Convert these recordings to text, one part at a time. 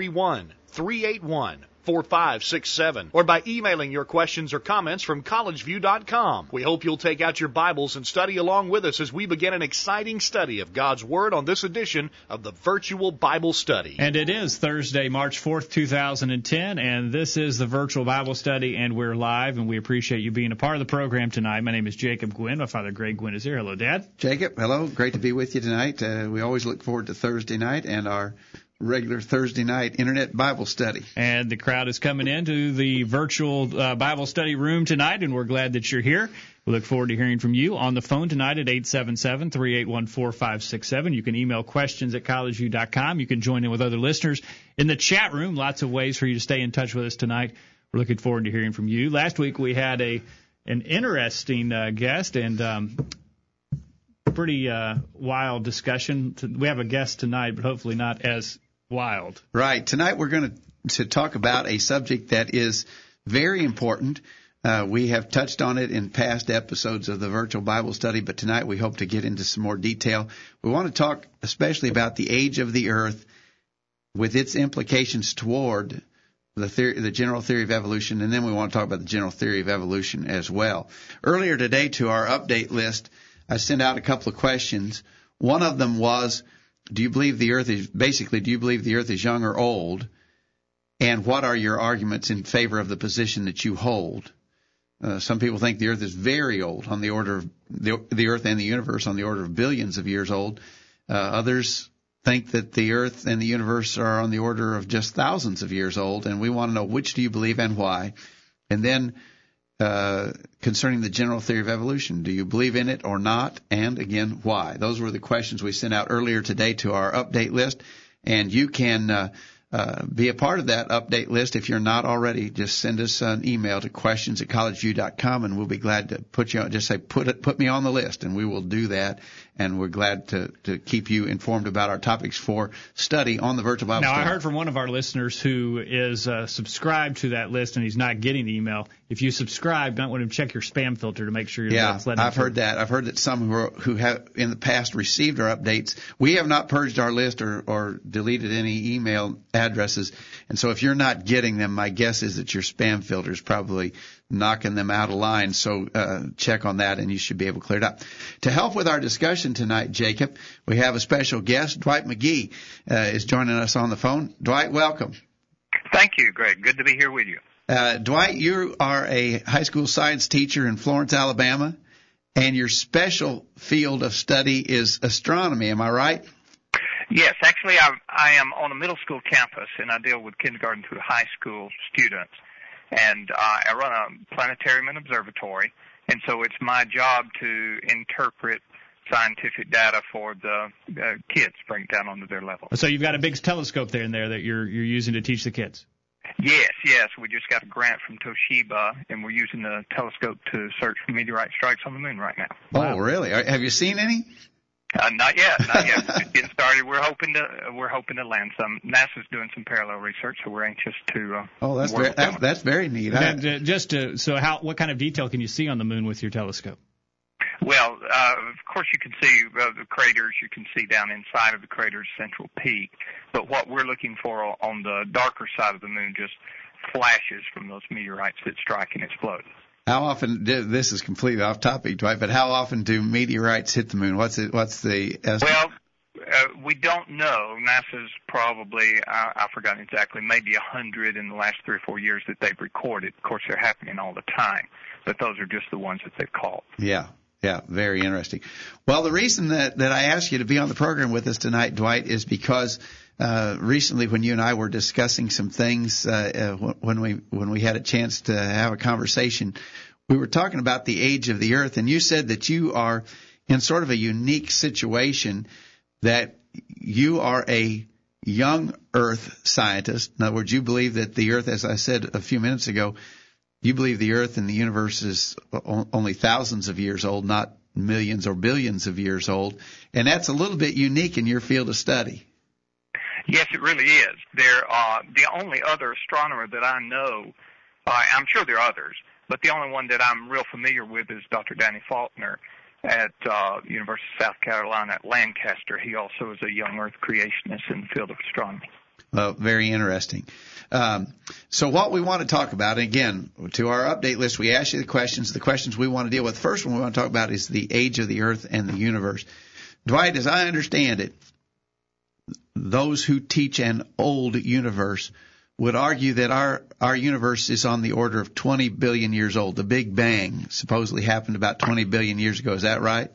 331 381 4567 or by emailing your questions or comments from collegeview.com. We hope you'll take out your Bibles and study along with us as we begin an exciting study of God's Word on this edition of the Virtual Bible Study. And it is Thursday, March 4th, 2010, and this is the Virtual Bible Study, and we're live, and we appreciate you being a part of the program tonight. My name is Jacob Gwynn. My father, Greg Gwynn, is here. Hello, Dad. Jacob, hello. Great to be with you tonight. Uh, we always look forward to Thursday night and our regular Thursday night internet Bible study. And the crowd is coming into the virtual uh, Bible study room tonight, and we're glad that you're here. We look forward to hearing from you on the phone tonight at 877-381-4567. You can email questions at collegeview.com. You can join in with other listeners in the chat room. Lots of ways for you to stay in touch with us tonight. We're looking forward to hearing from you. Last week we had a an interesting uh, guest and um, pretty uh, wild discussion. We have a guest tonight, but hopefully not as wild. Right. Tonight we're going to, to talk about a subject that is very important. Uh, we have touched on it in past episodes of the virtual Bible study, but tonight we hope to get into some more detail. We want to talk especially about the age of the earth with its implications toward the theory, the general theory of evolution, and then we want to talk about the general theory of evolution as well. Earlier today to our update list, I sent out a couple of questions. One of them was, do you believe the earth is basically do you believe the earth is young or old? And what are your arguments in favor of the position that you hold? Uh, some people think the earth is very old on the order of the, the earth and the universe on the order of billions of years old. Uh, others think that the earth and the universe are on the order of just thousands of years old and we want to know which do you believe and why. And then uh, concerning the general theory of evolution. Do you believe in it or not? And again, why? Those were the questions we sent out earlier today to our update list. And you can uh, uh, be a part of that update list. If you're not already, just send us an email to questions at collegeview.com and we'll be glad to put you on, just say, put it, put me on the list and we will do that. And we're glad to, to keep you informed about our topics for study on the virtual Bible Now, study. I heard from one of our listeners who is uh, subscribed to that list and he's not getting the email. If you subscribe, don't want to check your spam filter to make sure you're yeah, I've heard that. I've heard that some who, are, who have in the past received our updates. We have not purged our list or, or deleted any email addresses. And so if you're not getting them, my guess is that your spam filter is probably knocking them out of line. So uh, check on that, and you should be able to clear it up. To help with our discussion tonight, Jacob, we have a special guest. Dwight McGee uh, is joining us on the phone. Dwight, welcome. Thank you, Greg. Good to be here with you. Uh, Dwight, you are a high school science teacher in Florence, Alabama, and your special field of study is astronomy. Am I right? Yes, actually, I, I am on a middle school campus, and I deal with kindergarten through high school students. And uh, I run a planetarium and observatory, and so it's my job to interpret scientific data for the uh, kids, bring it down onto their level. So you've got a big telescope there in there that you're you're using to teach the kids. Yes, yes. We just got a grant from Toshiba, and we're using the telescope to search for meteorite strikes on the moon right now. Oh, really? Have you seen any? Uh, not yet, not yet. Just getting started. We're hoping to we're hoping to land some. NASA's doing some parallel research, so we're anxious to. Uh, oh, that's very, that's, that's very neat. I, just to, so, how what kind of detail can you see on the moon with your telescope? Well, uh, of course you can see uh, the craters. You can see down inside of the crater's central peak. But what we're looking for on the darker side of the moon just flashes from those meteorites that strike and explode. How often? This is completely off topic, Dwight. But how often do meteorites hit the moon? What's it? What's the estimate? Well, uh, we don't know. NASA's probably, uh, I've forgotten exactly, maybe a hundred in the last three or four years that they've recorded. Of course, they're happening all the time, but those are just the ones that they've caught. Yeah, yeah, very interesting. Well, the reason that, that I asked you to be on the program with us tonight, Dwight, is because uh, recently when you and I were discussing some things uh, uh, when we when we had a chance to have a conversation, we were talking about the age of the Earth, and you said that you are in sort of a unique situation that you are a young Earth scientist. In other words, you believe that the Earth, as I said a few minutes ago, you believe the Earth and the universe is only thousands of years old, not millions or billions of years old. And that's a little bit unique in your field of study. Yes, it really is. There, uh, the only other astronomer that I know, uh, I'm sure there are others, but the only one that I'm real familiar with is Dr. Danny Faulkner at uh, University of South Carolina at Lancaster. He also is a young Earth creationist in the field of astronomy. Well, very interesting. Um, so what we want to talk about, again, to our update list, we ask you the questions. The questions we want to deal with. The first one we want to talk about is the age of the Earth and the universe. Dwight, as I understand it, those who teach an old universe would argue that our our universe is on the order of 20 billion years old. The Big Bang supposedly happened about 20 billion years ago. Is that right?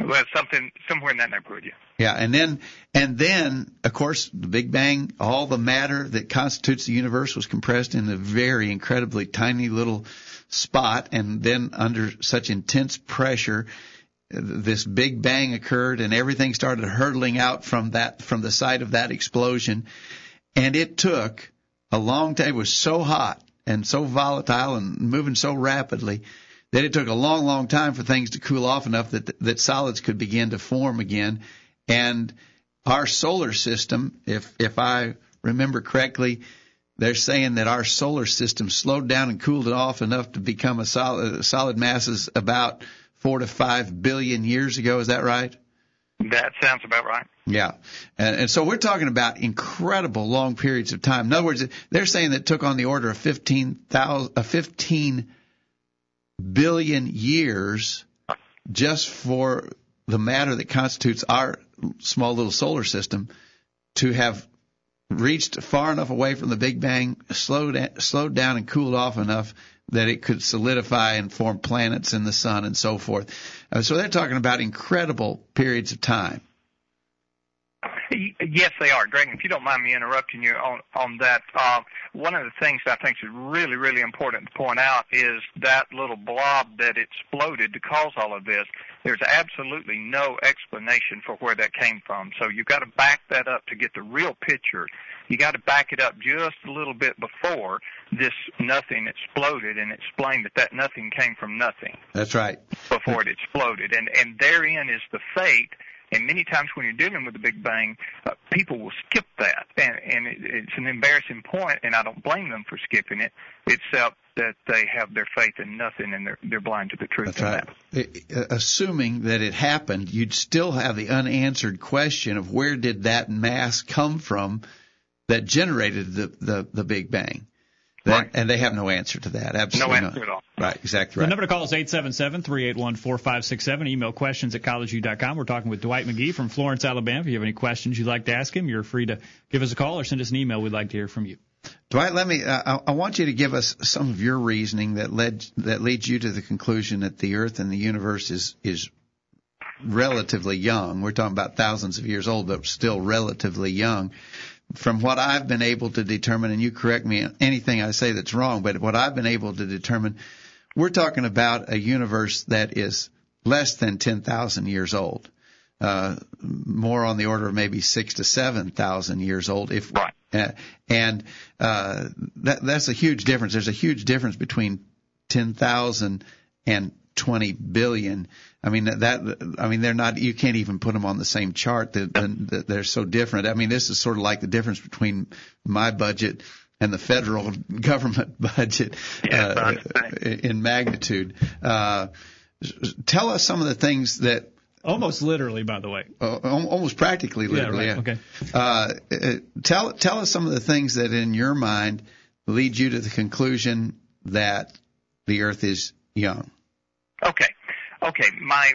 Well, something somewhere in that neighborhood, yeah. Yeah, and then and then of course the Big Bang, all the matter that constitutes the universe was compressed in a very incredibly tiny little spot, and then under such intense pressure, this Big Bang occurred, and everything started hurtling out from that from the site of that explosion, and it took a long time. It was so hot and so volatile and moving so rapidly that it took a long, long time for things to cool off enough that that solids could begin to form again. And our solar system, if if I remember correctly, they're saying that our solar system slowed down and cooled it off enough to become a solid solid masses about four to five billion years ago. Is that right? That sounds about right. Yeah, and, and so we're talking about incredible long periods of time. In other words, they're saying that it took on the order of fifteen thousand, uh, fifteen billion years just for the matter that constitutes our small little solar system to have reached far enough away from the Big Bang, slowed slowed down and cooled off enough that it could solidify and form planets in the sun and so forth. Uh, so they're talking about incredible periods of time. Yes, they are, Greg. If you don't mind me interrupting you on on that, uh, one of the things I think is really, really important to point out is that little blob that exploded to cause all of this. There's absolutely no explanation for where that came from. So you've got to back that up to get the real picture. You got to back it up just a little bit before this nothing exploded and explain that that nothing came from nothing. That's right. Before it exploded, and and therein is the fate and many times when you're dealing with the Big Bang, uh, people will skip that, and, and it, it's an embarrassing point, and I don't blame them for skipping it, except that they have their faith in nothing and they're they're blind to the truth. That's right. That. Uh, assuming that it happened, you'd still have the unanswered question of where did that mass come from that generated the the, the Big Bang. That, right. And they have no answer to that. Absolutely no answer not. at all. Right, exactly right. The number to call is 877-381-4567. Email questions at collegeview.com. We're talking with Dwight McGee from Florence, Alabama. If you have any questions you'd like to ask him, you're free to give us a call or send us an email. We'd like to hear from you. Dwight, let me. Uh, I want you to give us some of your reasoning that led that leads you to the conclusion that the Earth and the universe is is relatively young. We're talking about thousands of years old, but still relatively young from what I've been able to determine, and you correct me anything I say that's wrong, but what I've been able to determine, we're talking about a universe that is less than 10,000 years old. Uh, more on the order of maybe six to seven thousand years old. If right. uh, and uh, that that's a huge difference. There's a huge difference between ten thousand and 20 billion. I mean that I mean they're not you can't even put them on the same chart. They're, they're so different. I mean this is sort of like the difference between my budget and the federal government budget uh, in magnitude. Uh, tell us some of the things that Almost literally, by the way. Uh, almost practically, literally. Yeah, right. yeah. Okay. Uh, uh, tell tell us some of the things that, in your mind, lead you to the conclusion that the Earth is young. Okay. Okay. My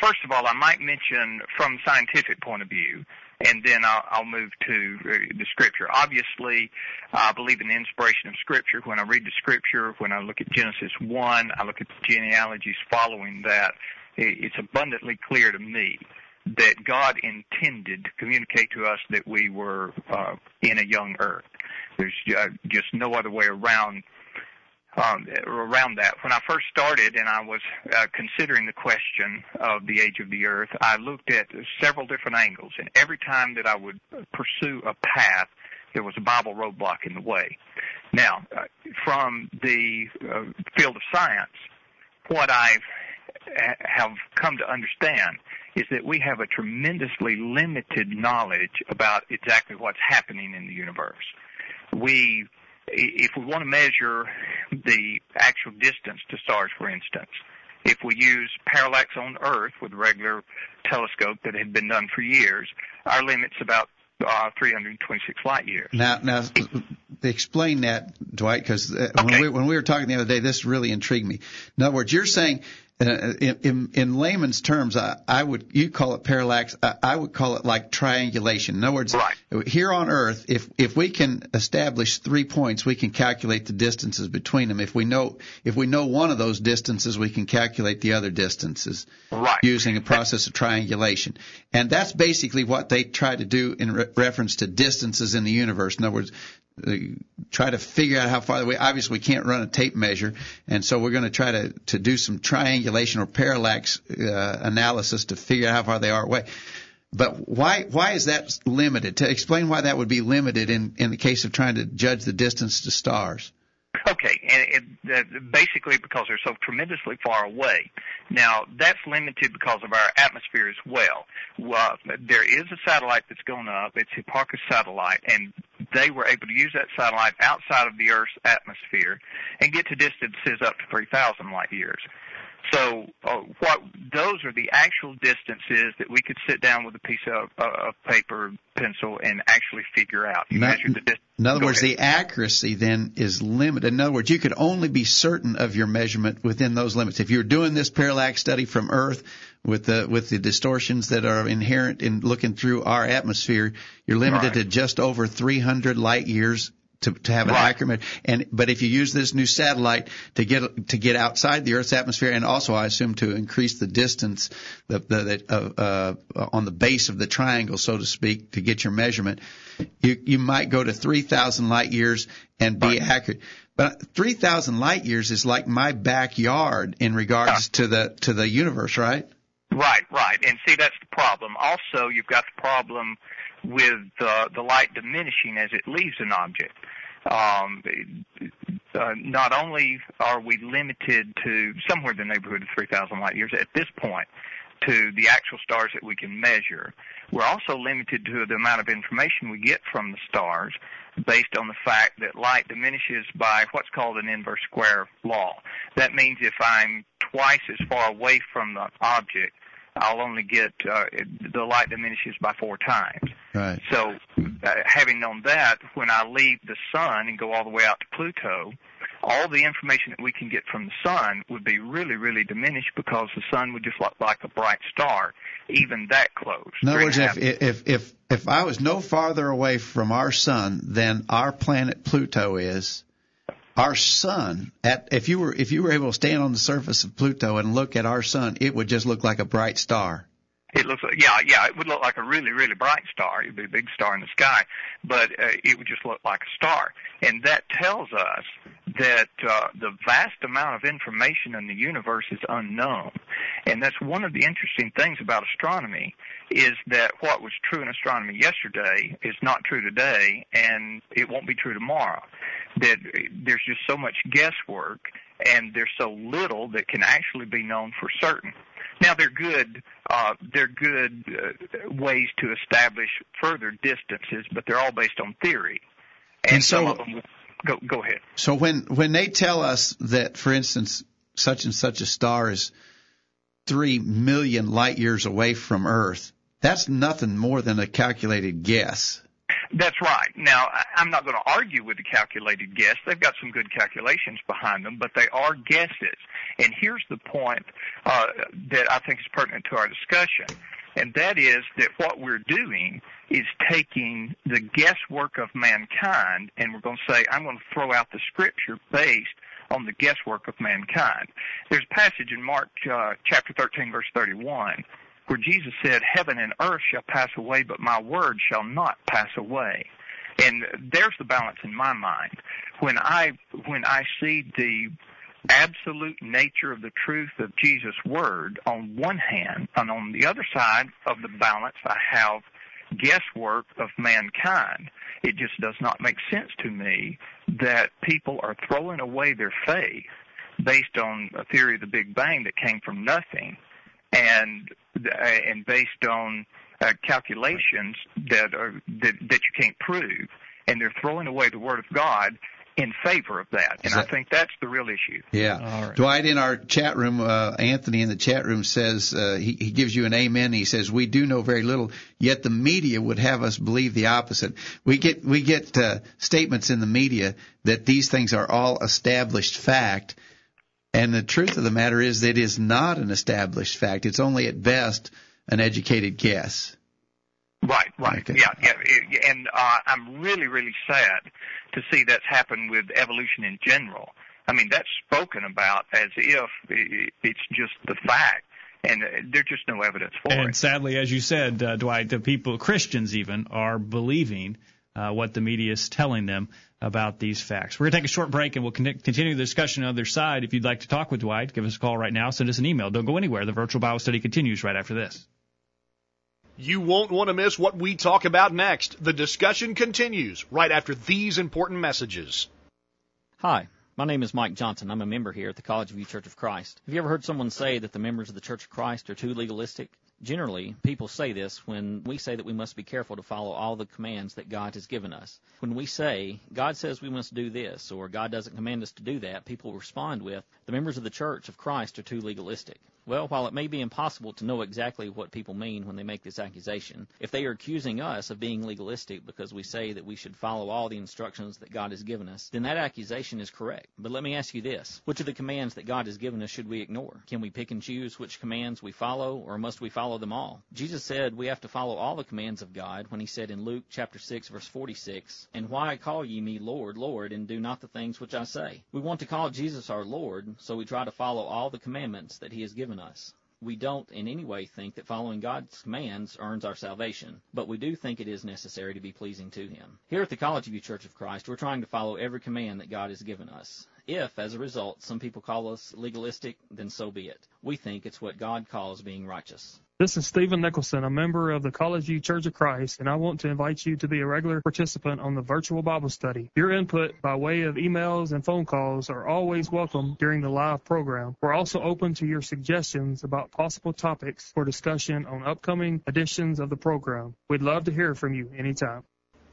first of all, I might mention from scientific point of view, and then I'll, I'll move to uh, the scripture. Obviously, I believe in the inspiration of scripture. When I read the scripture, when I look at Genesis 1, I look at the genealogies following that, it's abundantly clear to me that God intended to communicate to us that we were uh, in a young earth. There's uh, just no other way around um, around that. When I first started and I was uh, considering the question of the age of the earth, I looked at several different angles, and every time that I would pursue a path, there was a Bible roadblock in the way. Now, uh, from the uh, field of science, what I have come to understand is that we have a tremendously limited knowledge about exactly what's happening in the universe. We if we want to measure the actual distance to stars, for instance, if we use parallax on Earth with a regular telescope that had been done for years, our limit's about uh, 326 light years. Now, now, explain that, Dwight, because uh, okay. when, we, when we were talking the other day, this really intrigued me. In other words, you're saying in, in, in, layman's terms, I, I, would you call it parallax. I, I, would call it like triangulation. In other words, right. here on Earth, if if we can establish three points, we can calculate the distances between them. If we know if we know one of those distances, we can calculate the other distances right. using a process of triangulation. And that's basically what they try to do in re- reference to distances in the universe. In other words, uh, try to figure out how far away. Obviously, we can't run a tape measure, and so we're going to try to to do some triangulation or parallax uh, analysis to figure out how far they are away. But why why is that limited? To explain why that would be limited in in the case of trying to judge the distance to stars. Okay, and it, uh, basically because they're so tremendously far away. Now that's limited because of our atmosphere as well. Uh, there is a satellite that's going up. It's Hipparcos satellite, and they were able to use that satellite outside of the Earth's atmosphere and get to distances up to 3,000 light years. So uh, what those are the actual distances that we could sit down with a piece of, uh, of paper, pencil, and actually figure out. You Not, the distance. In other Go words, ahead. the accuracy then is limited. In other words, you could only be certain of your measurement within those limits. If you're doing this parallax study from Earth with the with the distortions that are inherent in looking through our atmosphere, you're limited right. to just over 300 light years to, to have an right. accurate and but if you use this new satellite to get to get outside the Earth's atmosphere and also I assume to increase the distance the, the, the uh, uh, on the base of the triangle so to speak to get your measurement you you might go to 3000 light years and be right. accurate but 3000 light years is like my backyard in regards to the to the universe right right right and see that's the problem also you've got the problem with uh, the light diminishing as it leaves an object. Um, uh, not only are we limited to somewhere in the neighborhood of 3,000 light years at this point to the actual stars that we can measure, we're also limited to the amount of information we get from the stars based on the fact that light diminishes by what's called an inverse square law. That means if I'm twice as far away from the object, I'll only get uh, the light diminishes by four times. Right. So, uh, having known that, when I leave the sun and go all the way out to Pluto, all the information that we can get from the sun would be really, really diminished because the sun would just look like a bright star, even that close. In other words, if, if if if I was no farther away from our sun than our planet Pluto is, our sun at if you were if you were able to stand on the surface of Pluto and look at our sun, it would just look like a bright star. It looks like, yeah, yeah, it would look like a really, really bright star. It'd be a big star in the sky, but uh, it would just look like a star. And that tells us that uh, the vast amount of information in the universe is unknown. And that's one of the interesting things about astronomy is that what was true in astronomy yesterday is not true today, and it won't be true tomorrow. That there's just so much guesswork, and there's so little that can actually be known for certain. Now they're good. Uh, they're good uh, ways to establish further distances, but they're all based on theory. And, and so, some of them, go go ahead. So when when they tell us that, for instance, such and such a star is three million light years away from Earth, that's nothing more than a calculated guess. That's right. Now, I'm not going to argue with the calculated guess. They've got some good calculations behind them, but they are guesses. And here's the point uh, that I think is pertinent to our discussion, and that is that what we're doing is taking the guesswork of mankind, and we're going to say, I'm going to throw out the scripture based on the guesswork of mankind. There's a passage in Mark uh, chapter 13, verse 31 where Jesus said, Heaven and earth shall pass away, but my word shall not pass away. And there's the balance in my mind. When I when I see the absolute nature of the truth of Jesus' word on one hand, and on the other side of the balance, I have guesswork of mankind. It just does not make sense to me that people are throwing away their faith based on a theory of the Big Bang that came from nothing, and and based on uh, calculations that are that, that you can't prove, and they're throwing away the Word of God in favor of that, and that, I think that's the real issue. Yeah, right. Dwight in our chat room, uh, Anthony in the chat room says uh, he, he gives you an amen. He says we do know very little, yet the media would have us believe the opposite. We get we get uh, statements in the media that these things are all established fact, and the truth of the matter is that it is not an established fact. It's only at best an educated guess. Right, right, okay. yeah, yeah, and uh, I'm really, really sad to see that's happened with evolution in general. I mean, that's spoken about as if it's just the fact, and there's just no evidence for and it. And sadly, as you said, uh, Dwight, the people, Christians even, are believing uh, what the media is telling them about these facts. We're going to take a short break and we'll con- continue the discussion on the other side. If you'd like to talk with Dwight, give us a call right now. Send us an email. Don't go anywhere. The virtual Bible study continues right after this. You won't want to miss what we talk about next. The discussion continues right after these important messages. Hi, my name is Mike Johnson. I'm a member here at the College View Church of Christ. Have you ever heard someone say that the members of the Church of Christ are too legalistic? Generally, people say this when we say that we must be careful to follow all the commands that God has given us. When we say, God says we must do this, or God doesn't command us to do that, people respond with, the members of the Church of Christ are too legalistic. Well, while it may be impossible to know exactly what people mean when they make this accusation, if they are accusing us of being legalistic because we say that we should follow all the instructions that God has given us, then that accusation is correct. But let me ask you this. Which of the commands that God has given us should we ignore? Can we pick and choose which commands we follow, or must we follow them all? Jesus said we have to follow all the commands of God when he said in Luke chapter 6 verse 46, And why call ye me Lord, Lord, and do not the things which I say? We want to call Jesus our Lord, so we try to follow all the commandments that he has given us. We don't in any way think that following God's commands earns our salvation, but we do think it is necessary to be pleasing to Him. Here at the College View Church of Christ, we're trying to follow every command that God has given us. If, as a result, some people call us legalistic, then so be it. We think it's what God calls being righteous. This is Stephen Nicholson, a member of the College View Church of Christ, and I want to invite you to be a regular participant on the virtual Bible study. Your input by way of emails and phone calls are always welcome during the live program. We're also open to your suggestions about possible topics for discussion on upcoming editions of the program. We'd love to hear from you anytime.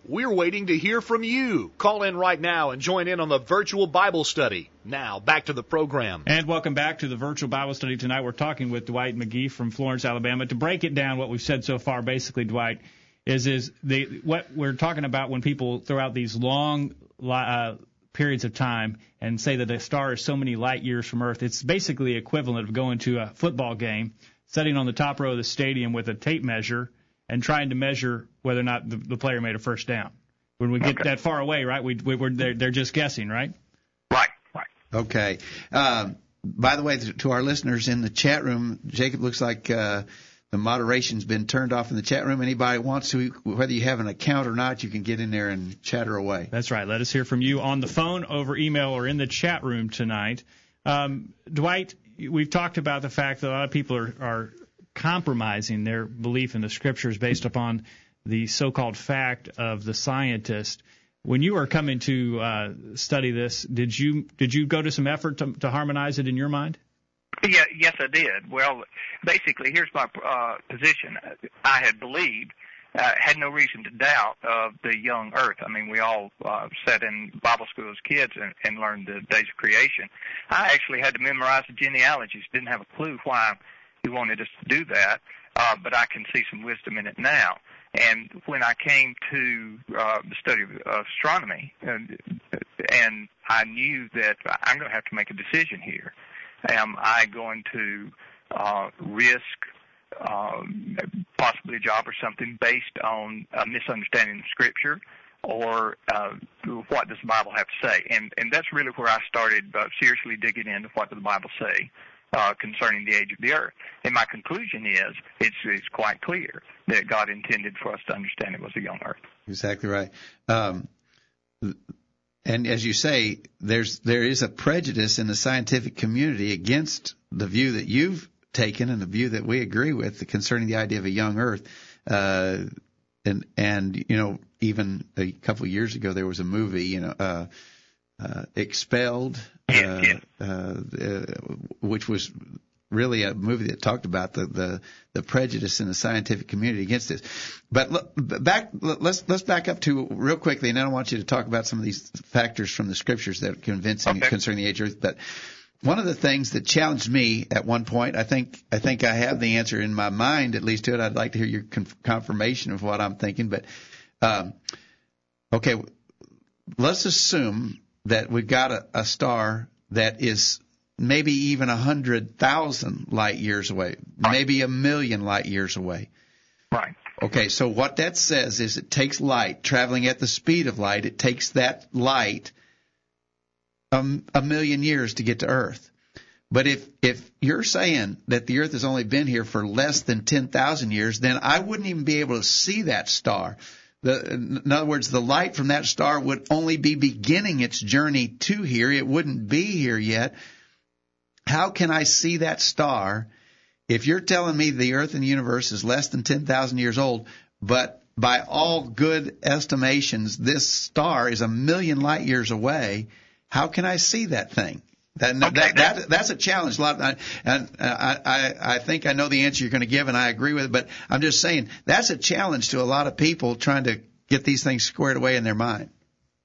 We're waiting to hear from you. Call in right now and join in on the virtual Bible study. Now, back to the program. And welcome back to the virtual Bible study tonight. We're talking with Dwight McGee from Florence, Alabama. To break it down, what we've said so far, basically, Dwight, is is the what we're talking about when people throw out these long uh, periods of time and say that a star is so many light years from Earth. It's basically equivalent of going to a football game, sitting on the top row of the stadium with a tape measure and trying to measure whether or not the, the player made a first down. When we get okay. that far away, right? We, we we're they're, they're just guessing, right? Right, right. Okay. Uh, by the way, to our listeners in the chat room, Jacob looks like uh, the moderation's been turned off in the chat room. Anybody wants to, whether you have an account or not, you can get in there and chatter away. That's right. Let us hear from you on the phone, over email, or in the chat room tonight. Um, Dwight, we've talked about the fact that a lot of people are, are compromising their belief in the scriptures based upon the so-called fact of the scientist. When you were coming to uh, study this, did you did you go to some effort to, to harmonize it in your mind? Yeah, yes, I did. Well, basically, here's my uh, position. I had believed, uh, had no reason to doubt of the young Earth. I mean, we all uh, sat in Bible school as kids and, and learned the days of creation. I actually had to memorize the genealogies. Didn't have a clue why he wanted us to do that, uh, but I can see some wisdom in it now. And when I came to uh, the study of astronomy, and, and I knew that I'm going to have to make a decision here. Am I going to uh, risk um, possibly a job or something based on a misunderstanding of Scripture, or uh, what does the Bible have to say? And and that's really where I started uh, seriously digging into what does the Bible say uh, concerning the age of the earth. And my conclusion is it's, it's quite clear that God intended for us to understand it was a young earth. Exactly right. Um, and as you say, there's there is a prejudice in the scientific community against the view that you've taken and the view that we agree with concerning the idea of a young Earth. Uh, and and you know, even a couple of years ago, there was a movie, you know, uh, Expelled, uh, uh, which was really a movie that talked about the, the, the prejudice in the scientific community against this. But look, back, let's let's back up to real quickly, and I want you to talk about some of these factors from the scriptures that are convincing okay. concerning the age of Earth. But one of the things that challenged me at one point, I think I think I have the answer in my mind at least to it. I'd like to hear your confirmation of what I'm thinking. But um, okay, let's assume that we've got a, a star that is maybe even a hundred thousand light years away, right. maybe a million light years away. Right. Okay, so what that says is it takes light traveling at the speed of light. It takes that light a, a million years to get to Earth. But if if you're saying that the Earth has only been here for less than ten thousand years, then I wouldn't even be able to see that star. The, in other words, the light from that star would only be beginning its journey to here. It wouldn't be here yet. How can I see that star if you're telling me the earth and the universe is less than 10,000 years old, but by all good estimations, this star is a million light years away? How can I see that thing? That, okay, that, that, that's a challenge. A lot, of, and uh, I, I, I think I know the answer you're going to give, and I agree with it. But I'm just saying that's a challenge to a lot of people trying to get these things squared away in their mind.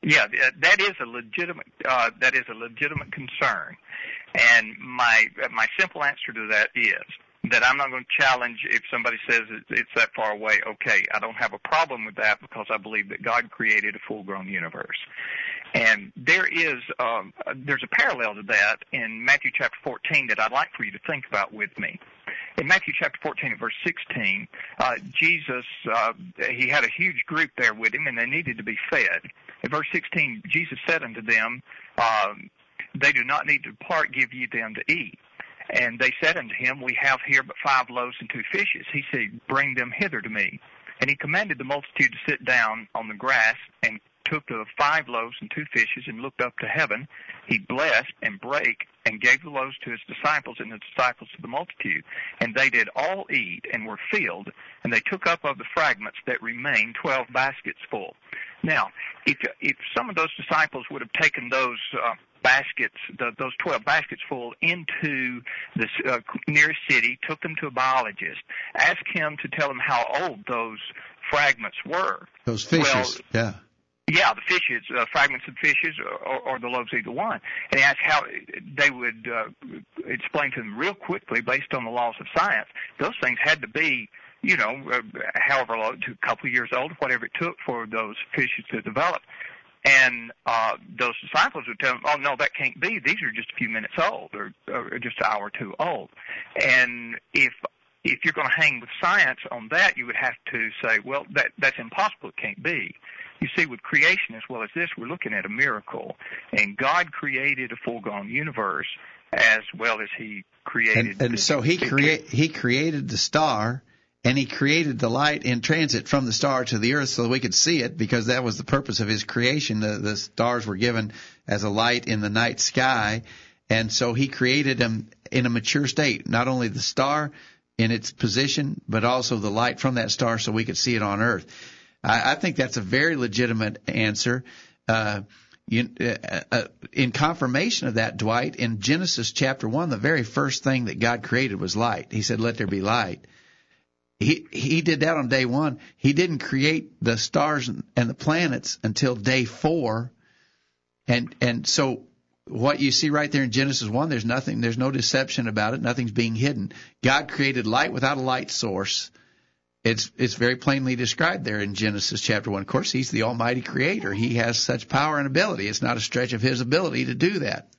Yeah, uh, that is a legitimate uh, that is a legitimate concern, and my uh, my simple answer to that is that I'm not going to challenge if somebody says it's that far away. Okay, I don't have a problem with that because I believe that God created a full-grown universe. And there is um, there's a parallel to that in Matthew chapter 14 that I'd like for you to think about with me. In Matthew chapter 14 verse 16, uh, Jesus uh, he had a huge group there with him, and they needed to be fed. In verse 16, Jesus said unto them, um, "They do not need to depart; give ye them to eat." And they said unto him, We have here but five loaves and two fishes. He said, Bring them hither to me. And he commanded the multitude to sit down on the grass, and took the five loaves and two fishes, and looked up to heaven. He blessed and brake, and gave the loaves to his disciples, and the disciples to the multitude. And they did all eat, and were filled. And they took up of the fragments that remained twelve baskets full. Now, if if some of those disciples would have taken those uh, baskets, the, those 12 baskets full into the uh, nearest city, took them to a biologist, asked him to tell them how old those fragments were. Those fishes, well, yeah. Yeah, the fishes, uh, fragments of fishes, or, or the loaves, either one. And he asked how they would uh, explain to them real quickly, based on the laws of science. Those things had to be, you know, uh, however long, a couple of years old, whatever it took for those fishes to develop. And uh, those disciples would tell him, "Oh no, that can't be. These are just a few minutes old, or, or just an hour or two old." And if if you're going to hang with science on that, you would have to say, "Well, that that's impossible. It can't be." You see, with creation as well as this, we're looking at a miracle, and God created a full-grown universe as well as He created. And, and so He create He created the star and he created the light in transit from the star to the earth so that we could see it because that was the purpose of his creation. The, the stars were given as a light in the night sky. And so he created them in a mature state, not only the star in its position, but also the light from that star so we could see it on earth. I, I think that's a very legitimate answer. Uh, you, uh, uh, in confirmation of that, Dwight, in Genesis chapter 1, the very first thing that God created was light. He said, let there be light. He he did that on day one. He didn't create the stars and the planets until day four, and and so what you see right there in Genesis one, there's nothing, there's no deception about it. Nothing's being hidden. God created light without a light source. It's it's very plainly described there in Genesis chapter one. Of course, He's the Almighty Creator. He has such power and ability. It's not a stretch of His ability to do that.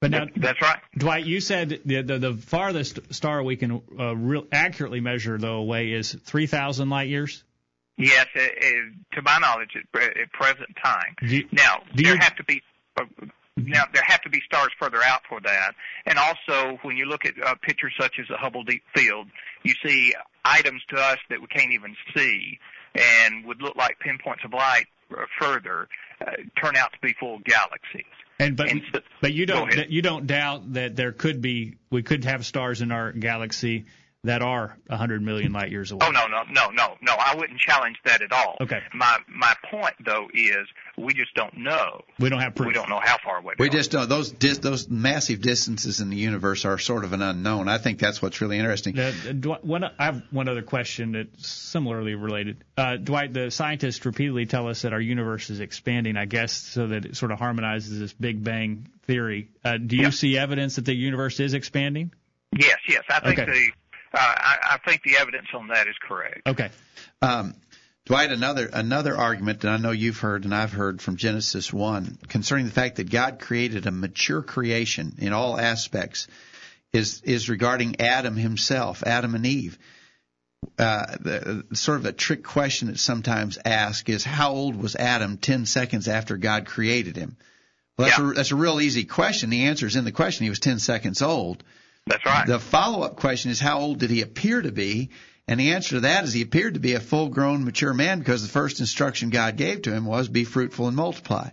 But now, that's right, Dwight. You said the the, the farthest star we can uh, real accurately measure though away is three thousand light years. Yes, it, it, to my knowledge, at, at present time. You, now there you, have to be. Uh, Now there have to be stars further out for that, and also when you look at uh, pictures such as the Hubble Deep Field, you see items to us that we can't even see, and would look like pinpoints of light uh, further, uh, turn out to be full galaxies. And but And so- but you don't you don't doubt that there could be we could have stars in our galaxy that are 100 million light years away. Oh no, no, no, no, no! I wouldn't challenge that at all. Okay. My my point though is we just don't know. We don't have proof. We don't know how far away. We they are. just don't. Those dis, those massive distances in the universe are sort of an unknown. I think that's what's really interesting. Uh, Dwight, one, I have one other question that's similarly related. Uh, Dwight, the scientists repeatedly tell us that our universe is expanding, I guess, so that it sort of harmonizes this Big Bang theory. Uh, do you Yeah. see evidence that the universe is expanding? Yes, yes. I think Okay. the I, I think the evidence on that is correct. Okay. Um, Dwight, another another argument that I know you've heard and I've heard from Genesis one concerning the fact that God created a mature creation in all aspects is is regarding Adam himself, Adam and Eve. Uh, the, sort of a trick question that's sometimes asked is how old was Adam 10 seconds after God created him? Well, that's, Yeah. a, that's a real easy question. The answer is in the question. He was 10 seconds old. That's right. The follow-up question is how old did he appear to be? And the answer to that is he appeared to be a full-grown, mature man because the first instruction God gave to him was be fruitful and multiply.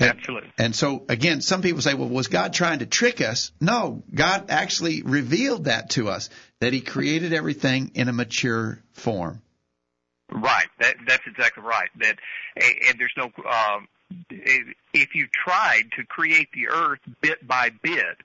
Absolutely. And so again, some people say, well, was God trying to trick us? No, God actually revealed that to us, that he created everything in a mature form. Right. That that's exactly right. That and there's no um, if you tried to create the earth bit by bit,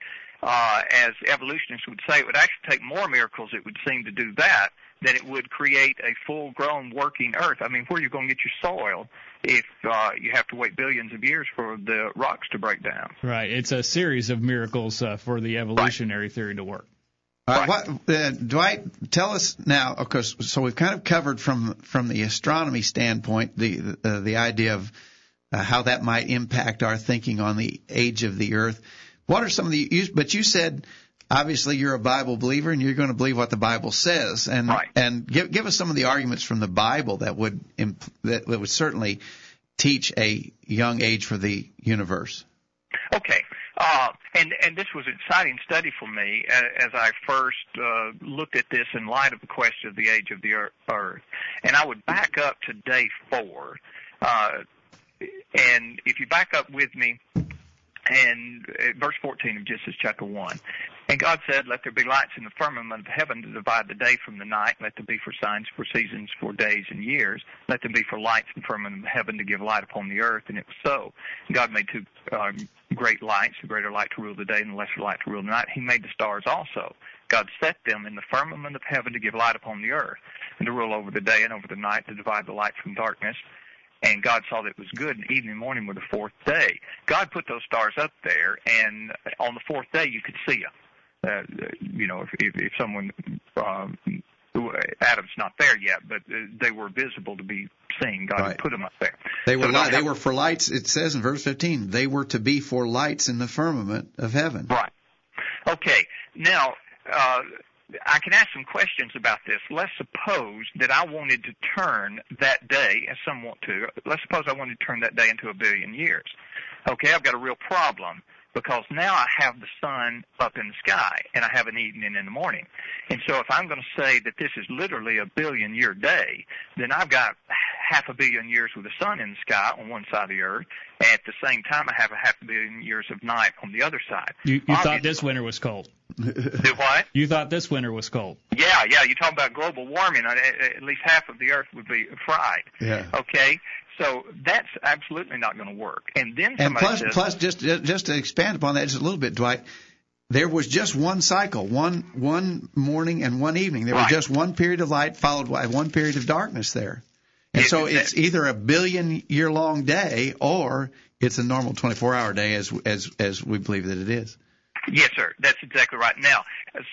uh, as evolutionists would say, it would actually take more miracles. It would seem to do that than it would create a full-grown working earth. I mean, where are you going to get your soil if uh, you have to wait billions of years for the rocks to break down? Right. It's a series of miracles uh, for the evolutionary theory to work. All right, what, uh, Dwight, tell us now. Of course, so we've kind of covered from from the astronomy standpoint the uh, the idea of uh, how that might impact our thinking on the age of the Earth. What are some of the? You, but you said obviously you're a Bible believer and you're going to believe what the Bible says, and Right. and give give us some of the arguments from the Bible that would imp, that, that would certainly teach a young age for the universe. Okay. Uh, and, and this was an exciting study for me as I first uh, looked at this in light of the question of the age of the earth. And I would back up to day four. Uh, and if you back up with me, and uh, verse 14 of Genesis chapter 1. And God said, Let there be lights in the firmament of heaven to divide the day from the night. Let them be for signs, for seasons, for days and years. Let them be for lights in the firmament of heaven to give light upon the earth. And it was so. God made two um, great lights, the greater light to rule the day and the lesser light to rule the night. He made the stars also. God set them in the firmament of heaven to give light upon the earth and to rule over the day and over the night to divide the light from darkness. And God saw that it was good, and evening and morning were the fourth day. God put those stars up there, and on the fourth day you could see them. Uh, you know, if, if, if someone, um, Adam's not there yet, but they were visible to be seen. God Right. put them up there. They were So they were for lights. It says in verse 15, they were to be for lights in the firmament of heaven. Right. Okay. Now, uh, I can ask some questions about this. Let's suppose that I wanted to turn that day, as some want to, let's suppose I wanted to turn that day into a billion years. Okay, I've got a real problem because now I have the sun up in the sky and I have an evening in the morning. And so if I'm going to say that this is literally a billion year day, then I've got half a billion years with the sun in the sky on one side of the earth. And at the same time, I have a half a billion years of night on the other side. You, you thought this winter was cold. Do what? You thought this winter was cold. Yeah, yeah. You talk about global warming. At, at least half of the Earth would be fried. Yeah. Okay, so that's absolutely not going to work. And then And somebody plus, says, plus, just just to expand upon that just a little bit, Dwight, there was just one cycle, one one morning and one evening. There was just one period of light followed by one period of darkness there. And It- so it- it's either a billion year long day or it's a normal 24 hour day as as as we believe that it is. Yes, sir. That's exactly right. Now,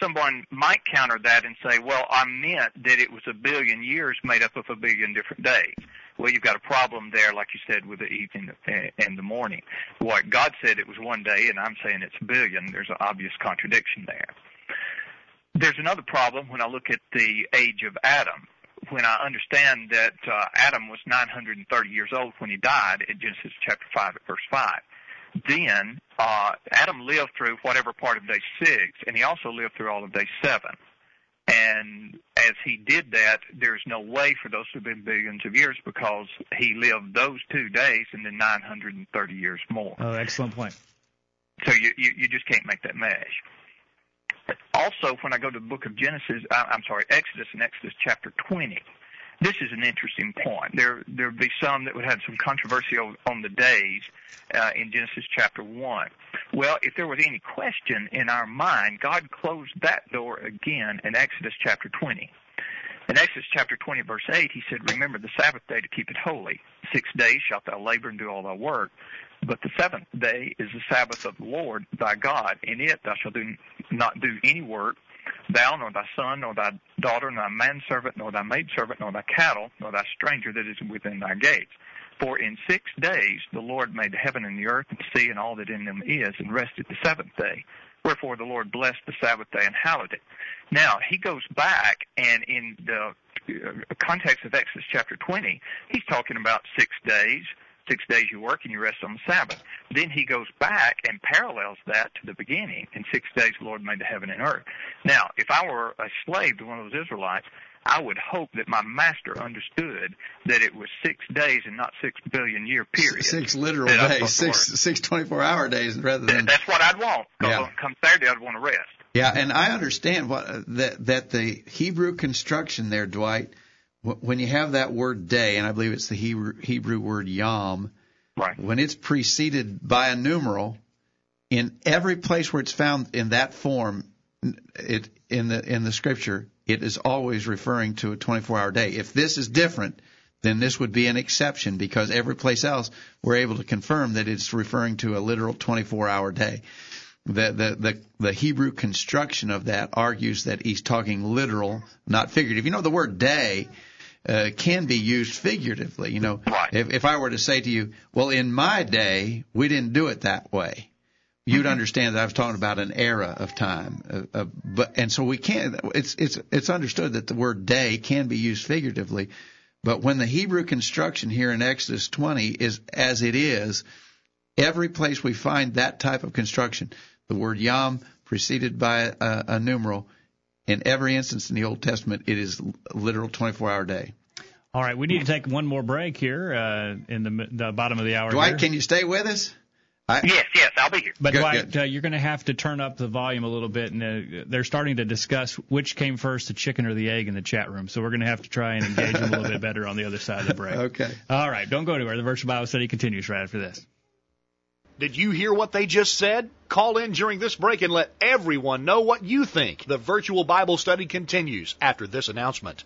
someone might counter that and say, well, I meant that it was a billion years made up of a billion different days. Well, you've got a problem there, like you said, with the evening and the morning. What God said it was one day, and I'm saying it's a billion. There's an obvious contradiction there. There's another problem when I look at the age of Adam. When I understand that uh, Adam was 930 years old when he died in Genesis chapter 5 at verse 5. then uh, Adam lived through whatever part of day six, and he also lived through all of day seven. And as he did that, there's no way for those to have been billions of years because he lived those two days and then 930 years more. Oh, excellent point. So you, you, you just can't make that mesh. Also, when I go to the book of Genesis, I'm sorry, Exodus and Exodus chapter 20, this is an interesting point. There there would be some that would have some controversy on, on the days uh, in Genesis chapter one. Well, if there was any question in our mind, God closed that door again in Exodus chapter 20. In Exodus chapter 20, verse 8, he said, Remember the Sabbath day to keep it holy. Six days shalt thou labor and do all thy work. But the seventh day is the Sabbath of the Lord thy God. In it thou shalt do, not do any work, thou, nor thy son, nor thy daughter, nor thy manservant, nor thy maidservant, nor thy cattle, nor thy stranger that is within thy gates. For in six days the Lord made the heaven and the earth and the sea and all that in them is, and rested the seventh day. Wherefore the Lord blessed the Sabbath day and hallowed it. Now he goes back and in the uh, context of Exodus chapter 20, he's talking about six days six days you work and you rest on the Sabbath. Then he goes back and parallels that to the beginning. In six days the Lord made the heaven and earth. Now, if I were a slave to one of those Israelites, I would hope that my master understood that it was six days and not six billion year period. Six literal days, six six twenty four hour days rather than. That's what I'd want. Yeah. Come Saturday, I'd want to rest. Yeah, and I understand what uh, that that the Hebrew construction there, Dwight, when you have that word day, and I believe it's the Hebrew, Hebrew word yom, right. when it's preceded by a numeral, in every place where it's found in that form, it in the in the scripture, it is always referring to a 24-hour day. If this is different, then this would be an exception because every place else we're able to confirm that it's referring to a literal 24-hour day. The, the the the Hebrew construction of that argues that he's talking literal, not figurative. You know, the word day uh, can be used figuratively. You know, right. if, if I were to say to you, well, in my day, we didn't do it that way. You'd mm-hmm. understand that I was talking about an era of time, uh, uh, but and so we can't. It's it's it's understood that the word day can be used figuratively, but when the Hebrew construction here in Exodus 20 is as it is, every place we find that type of construction, the word yom preceded by a, a numeral, in every instance in the Old Testament, it is literal 24 hour day. All right, we need to take one more break here uh, in the, the bottom of the hour. Dwight, here. can you stay with us? I, yes, yes, I'll be here. But good, Dwight, good. Uh, you're going to have to turn up the volume a little bit, and uh, they're starting to discuss which came first, the chicken or the egg, in the chat room. So we're going to have to try and engage them a little bit better on the other side of the break. okay. All right, don't go anywhere. The virtual Bible study continues right after this. Did you hear what they just said? Call in during this break and let everyone know what you think. The virtual Bible study continues after this announcement.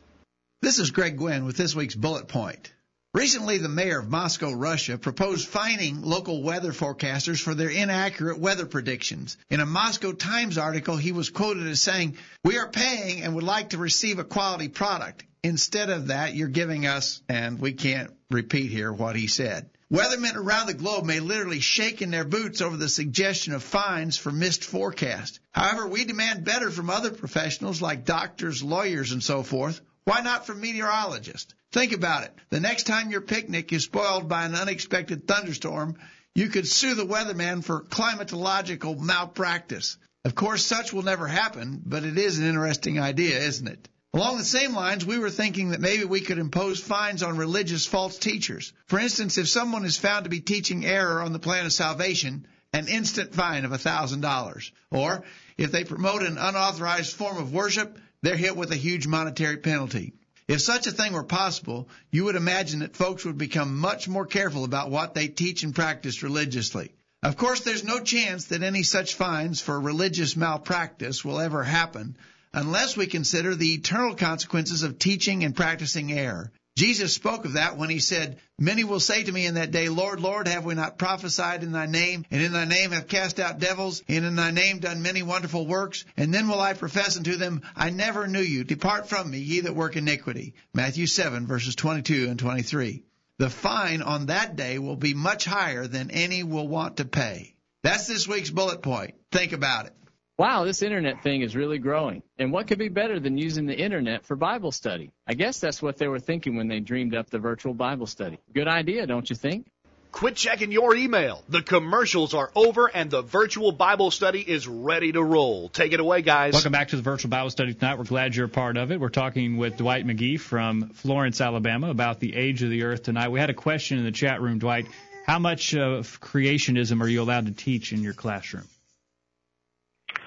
This is Greg Gwin with this week's bullet point. Recently, the mayor of Moscow, Russia, proposed fining local weather forecasters for their inaccurate weather predictions. In a Moscow Times article, he was quoted as saying, We are paying and would like to receive a quality product. Instead of that, you're giving us, and we can't repeat here what he said. Weathermen around the globe may literally shake in their boots over the suggestion of fines for missed forecast. However, we demand better from other professionals like doctors, lawyers, and so forth. Why not from meteorologists? Think about it. The next time your picnic is spoiled by an unexpected thunderstorm, you could sue the weatherman for climatological malpractice. Of course, such will never happen, but it is an interesting idea, isn't it? Along the same lines, we were thinking that maybe we could impose fines on religious false teachers. For instance, if someone is found to be teaching error on the plan of salvation, an instant fine of $1,000. Or if they promote an unauthorized form of worship, they're hit with a huge monetary penalty. If such a thing were possible, you would imagine that folks would become much more careful about what they teach and practice religiously. Of course, there's no chance that any such fines for religious malpractice will ever happen unless we consider the eternal consequences of teaching and practicing error. Jesus spoke of that when he said, Many will say to me in that day, Lord, Lord, have we not prophesied in thy name, and in thy name have cast out devils, and in thy name done many wonderful works? And then will I profess unto them, I never knew you. Depart from me, ye that work iniquity. Matthew 7 verses 22 and 23. The fine on that day will be much higher than any will want to pay. That's this week's bullet point. Think about it wow, this internet thing is really growing. And what could be better than using the internet for Bible study? I guess that's what they were thinking when they dreamed up the virtual Bible study. Good idea, don't you think? Quit checking your email. The commercials are over and the virtual Bible study is ready to roll. Take it away, guys. Welcome back to the virtual Bible study tonight. We're glad you're a part of it. We're talking with Dwight McGee from Florence, Alabama about the age of the earth tonight. We had a question in the chat room, Dwight. How much of creationism are you allowed to teach in your classroom?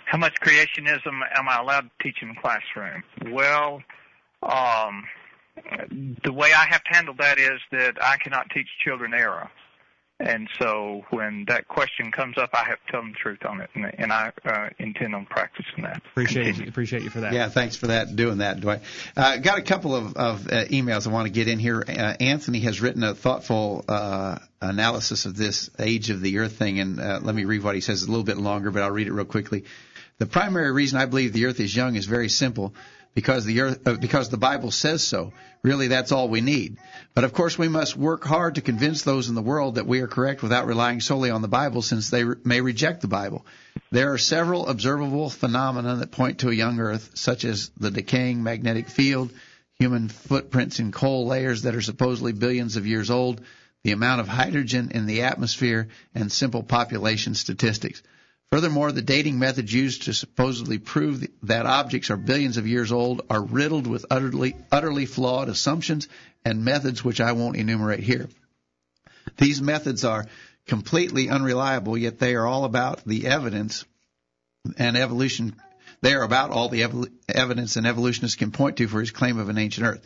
How much creationism am I allowed to teach in the classroom? Well, um, the way I have to handle that is that I cannot teach children error. And so when that question comes up, I have to tell them the truth on it, and, and I uh, intend on practicing that. Appreciate you, appreciate you for that. Yeah, thanks for that, doing that, Dwight. Uh, got a couple of, of uh, emails I want to get in here. Uh, Anthony has written a thoughtful uh, analysis of this age of the earth thing, and uh, let me read what he says. It's a little bit longer, but I'll read it real quickly. The primary reason I believe the earth is young is very simple because the earth, uh, because the Bible says so. Really, that's all we need. But of course, we must work hard to convince those in the world that we are correct without relying solely on the Bible, since they re- may reject the Bible. There are several observable phenomena that point to a young Earth, such as the decaying magnetic field, human footprints in coal layers that are supposedly billions of years old, the amount of hydrogen in the atmosphere, and simple population statistics. Furthermore, the dating methods used to supposedly prove that objects are billions of years old are riddled with utterly, utterly flawed assumptions and methods which I won't enumerate here. These methods are completely unreliable, yet they are all about the evidence and evolution. They are about all the ev- evidence an evolutionist can point to for his claim of an ancient Earth.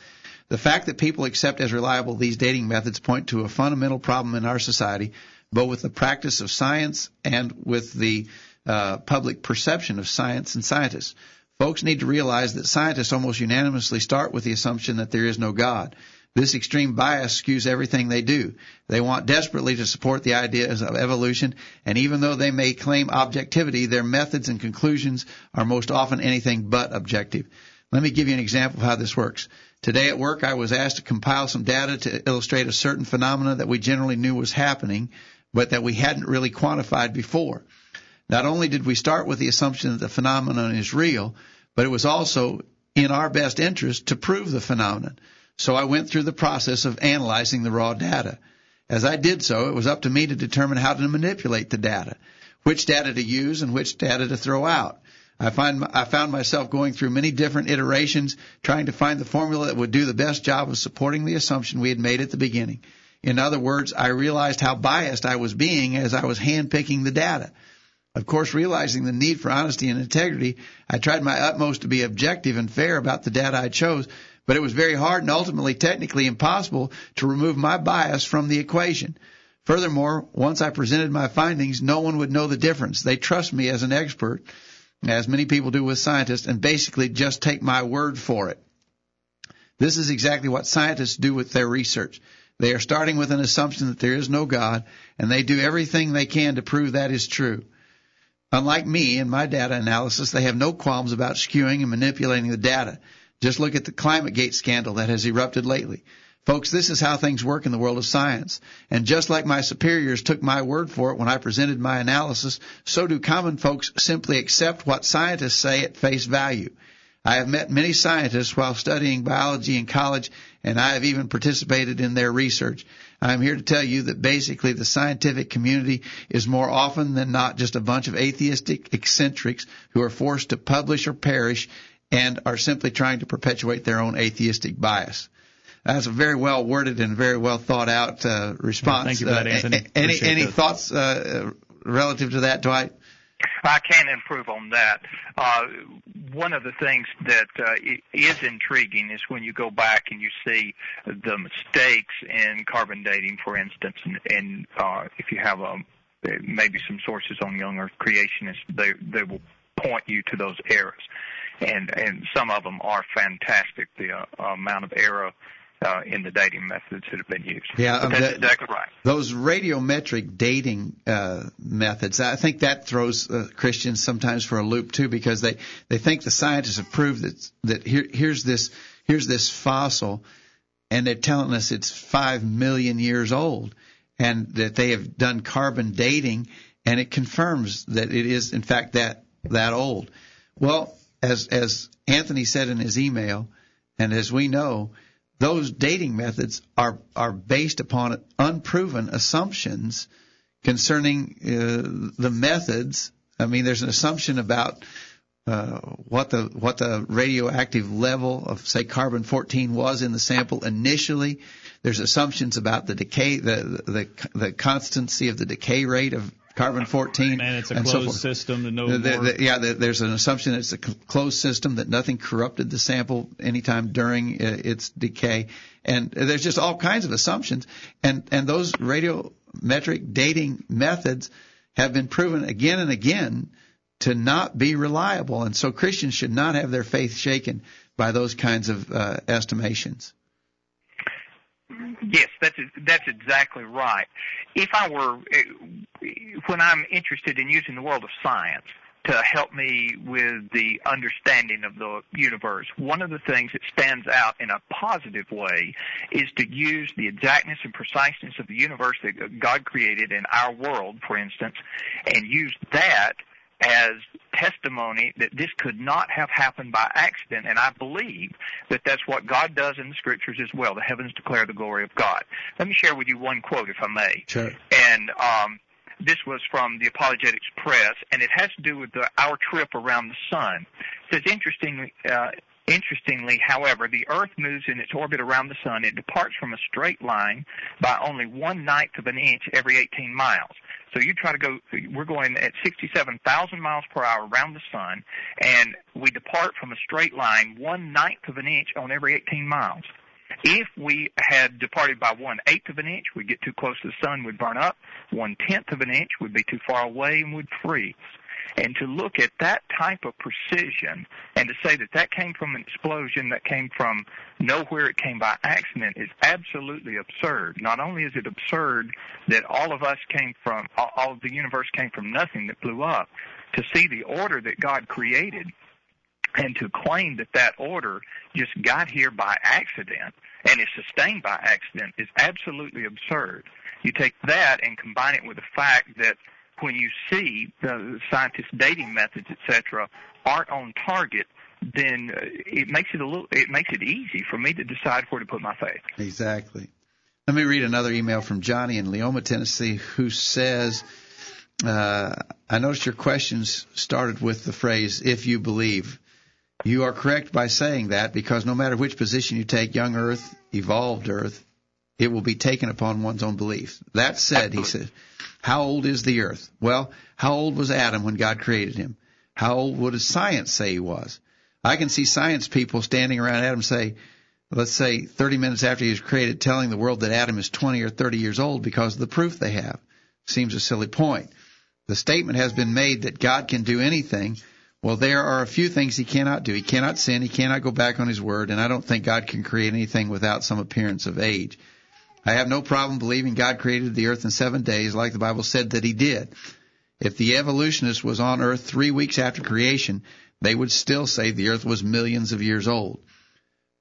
The fact that people accept as reliable these dating methods point to a fundamental problem in our society both with the practice of science and with the uh, public perception of science and scientists. Folks need to realize that scientists almost unanimously start with the assumption that there is no God. This extreme bias skews everything they do. They want desperately to support the ideas of evolution, and even though they may claim objectivity, their methods and conclusions are most often anything but objective. Let me give you an example of how this works. Today at work, I was asked to compile some data to illustrate a certain phenomena that we generally knew was happening, but that we hadn't really quantified before. Not only did we start with the assumption that the phenomenon is real, but it was also in our best interest to prove the phenomenon. So I went through the process of analyzing the raw data. As I did so, it was up to me to determine how to manipulate the data, which data to use and which data to throw out. I find I found myself going through many different iterations trying to find the formula that would do the best job of supporting the assumption we had made at the beginning. In other words, I realized how biased I was being as I was handpicking the data. Of course, realizing the need for honesty and integrity, I tried my utmost to be objective and fair about the data I chose, but it was very hard and ultimately technically impossible to remove my bias from the equation. Furthermore, once I presented my findings, no one would know the difference. They trust me as an expert, as many people do with scientists, and basically just take my word for it. This is exactly what scientists do with their research. They are starting with an assumption that there is no God, and they do everything they can to prove that is true. Unlike me and my data analysis, they have no qualms about skewing and manipulating the data. Just look at the ClimateGate scandal that has erupted lately. Folks, this is how things work in the world of science. And just like my superiors took my word for it when I presented my analysis, so do common folks simply accept what scientists say at face value. I have met many scientists while studying biology in college, and I have even participated in their research. I am here to tell you that basically the scientific community is more often than not just a bunch of atheistic eccentrics who are forced to publish or perish and are simply trying to perpetuate their own atheistic bias. That's a very well worded and very well thought out uh, response. Thank you for that, uh, any any thoughts uh, relative to that, Dwight? I can improve on that. Uh, one of the things that uh, is intriguing is when you go back and you see the mistakes in carbon dating, for instance, and, and uh, if you have um, maybe some sources on young Earth creationists, they they will point you to those errors, and and some of them are fantastic. The uh, amount of error. Uh, in the dating methods that have been used. Yeah, um, that's that- exactly right. those radiometric dating uh, methods, I think that throws uh, Christians sometimes for a loop too, because they they think the scientists have proved that that here, here's this here's this fossil, and they're telling us it's five million years old, and that they have done carbon dating, and it confirms that it is in fact that that old. Well, as as Anthony said in his email, and as we know, those dating methods are are based upon unproven assumptions concerning uh, the methods. I mean, there's an assumption about uh, what the what the radioactive level of say carbon 14 was in the sample initially. There's assumptions about the decay, the the the constancy of the decay rate of carbon 14. And it's a and closed so system to know The- the- yeah, the, there's an assumption that it's a closed system that nothing corrupted the sample anytime during uh, its decay, and there's just all kinds of assumptions, and and those radiometric dating methods have been proven again and again to not be reliable, and so Christians should not have their faith shaken by those kinds of uh, estimations. Yes, that's that's exactly right. If I were eh, when I'm interested in using the world of science to help me with the understanding of the universe, one of the things that stands out in a positive way is to use the exactness and preciseness of the universe that God created in our world, for instance, and use that as testimony that this could not have happened by accident, and I believe that that's what God does in the scriptures as well. The heavens declare the glory of God. Let me share with you one quote, if I may. Sure. And um, this was from the Apologetics Press, and it has to do with the, our trip around the sun. It says, interestingly, uh, Interestingly, however, the Earth moves in its orbit around the Sun. It departs from a straight line by only one ninth of an inch every 18 miles. So you try to go, we're going at 67,000 miles per hour around the Sun, and we depart from a straight line one ninth of an inch on every 18 miles. If we had departed by one eighth of an inch, we'd get too close to the sun, we'd burn up. One tenth of an inch would be too far away and would freeze. And to look at that type of precision and to say that that came from an explosion, that came from nowhere, it came by accident is absolutely absurd. Not only is it absurd that all of us came from, all of the universe came from nothing that blew up, to see the order that God created and to claim that that order just got here by accident and is sustained by accident is absolutely absurd. You take that and combine it with the fact that when you see the scientists' dating methods, etc., aren't on target, then uh, it makes it a little, it makes it easy for me to decide where to put my faith. Exactly. Let me read another email from Johnny in Leoma, Tennessee, who says, uh, I noticed your questions started with the phrase, if you believe. You are correct by saying that because no matter which position you take, young earth, evolved earth, it will be taken upon one's own belief. That said, he said, how old is the earth? Well, how old was Adam when God created him? How old would science say he was? I can see science people standing around Adam say, let's say 30 minutes after he was created, telling the world that Adam is 20 or 30 years old because of the proof they have. Seems a silly point. The statement has been made that God can do anything. Well, there are a few things he cannot do. He cannot sin. He cannot go back on his word. And I don't think God can create anything without some appearance of age. I have no problem believing God created the earth in seven days, like the Bible said that he did. If the evolutionist was on earth three weeks after creation, they would still say the earth was millions of years old.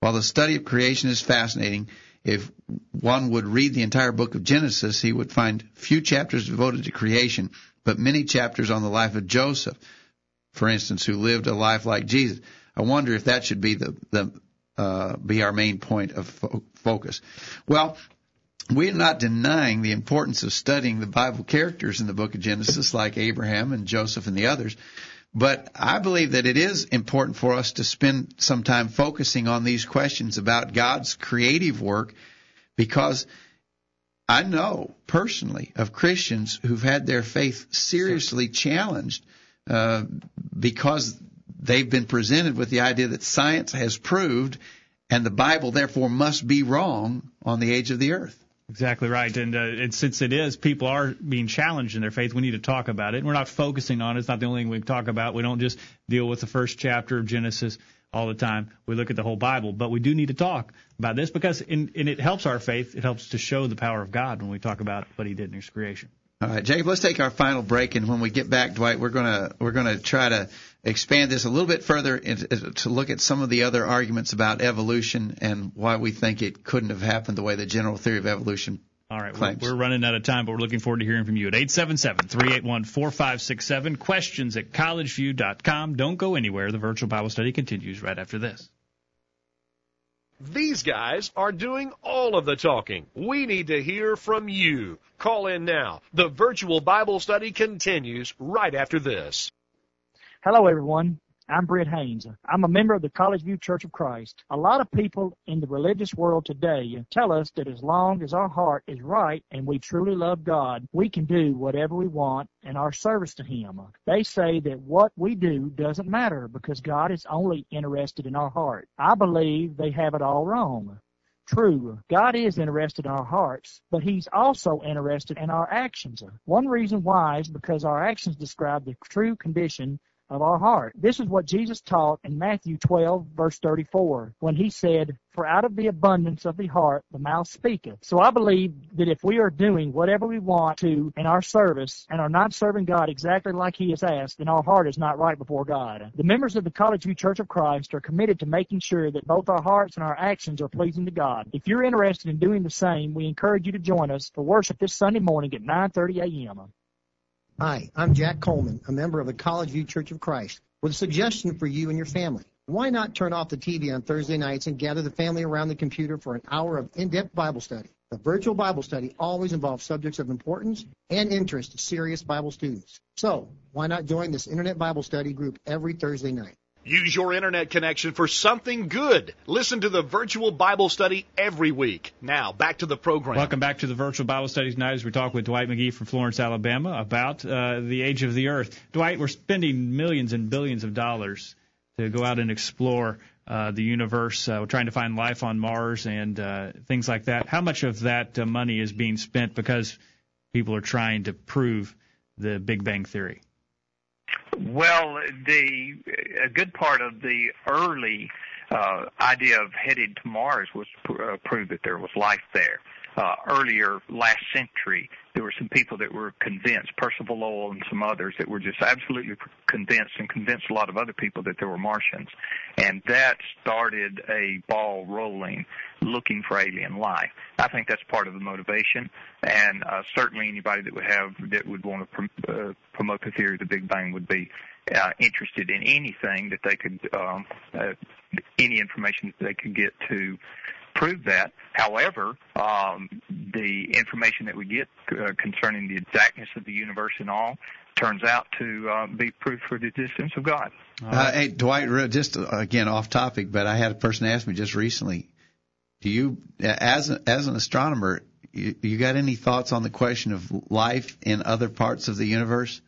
While the study of creation is fascinating, if one would read the entire book of Genesis, he would find few chapters devoted to creation, but many chapters on the life of Joseph, for instance, who lived a life like Jesus. I wonder if that should be the, the uh, be our main point of fo- focus. Well, we're not denying the importance of studying the Bible characters in the book of Genesis, like Abraham and Joseph and the others. But I believe that it is important for us to spend some time focusing on these questions about God's creative work because I know personally of Christians who've had their faith seriously challenged uh, because they've been presented with the idea that science has proved and the Bible therefore must be wrong on the age of the earth. Exactly right. And, uh, and since it is, people are being challenged in their faith, we need to talk about it. And we're not focusing on it. It's not the only thing we talk about. We don't just deal with the first chapter of Genesis all the time. We look at the whole Bible. But we do need to talk about this because in, and it helps our faith. It helps to show the power of God when we talk about what he did in his creation. All right, Jacob, let's take our final break, and when we get back, Dwight, we're gonna we're gonna try to expand this a little bit further in- to look at some of the other arguments about evolution and why we think it couldn't have happened the way the general theory of evolution All right, we're, we're running out of time, but we're looking forward to hearing from you at 877-381-4567. Questions at collegevue.com. Don't go anywhere. The virtual Bible study continues right after this. These guys are doing all of the talking. We need to hear from you. Call in now. The virtual Bible study continues right after this. Hello, everyone. I'm Britt Haynes. I'm a member of the Collegevue Church of Christ. A lot of people in the religious world today tell us that as long as our heart is right and we truly love God, we can do whatever we want in our service to Him. They say that what we do doesn't matter because God is only interested in our heart. I believe they have it all wrong. True, God is interested in our hearts, but He's also interested in our actions. One reason why is because our actions describe the true condition of our heart. This is what Jesus taught in Matthew 12, verse 34, when he said, For out of the abundance of the heart the mouth speaketh. So I believe that if we are doing whatever we want to in our service and are not serving God exactly like he has asked, then our heart is not right before God. The members of the Collegevue Church of Christ are committed to making sure that both our hearts and our actions are pleasing to God. If you're interested in doing the same, we encourage you to join us for worship this Sunday morning at 9.30 a.m. Hi, I'm Jack Coleman, a member of the Collegevue Church of Christ, with a suggestion for you and your family. Why not turn off the TV on Thursday nights and gather the family around the computer for an hour of in-depth Bible study? The virtual Bible study always involves subjects of importance and interest to serious Bible students. So, why not join this Internet Bible study group every Thursday night? Use your internet connection for something good. Listen to the virtual Bible study every week. Now, back to the program. Welcome back to the virtual Bible study tonight as we talk with Dwight McGee from Florence, Alabama about uh, the age of the earth. Dwight, we're spending millions and billions of dollars to go out and explore uh, the universe. Uh, we're trying to find life on Mars and uh, things like that. How much of that uh, money is being spent because people are trying to prove the Big Bang Theory? Well, the a good part of the early uh, idea of heading to Mars was pr- uh, prove that there was life there. Uh, earlier last century, there were some people that were convinced, Percival Lowell and some others, that were just absolutely convinced and convinced a lot of other people that there were Martians. And that started a ball rolling looking for alien life. I think that's part of the motivation, and uh, certainly anybody that would have that would want to pr- uh, promote the theory of the Big Bang would be uh, interested in anything that they could, um, uh, any information that they could get to prove that. However, um, the information that we get uh, concerning the exactness of the universe and all turns out to uh, be proof for the existence of God. Uh, hey, Dwight, just uh, again off topic, but I had a person ask me just recently. Do you, as a, as an astronomer, you, you got any thoughts on the question of life in other parts of the universe?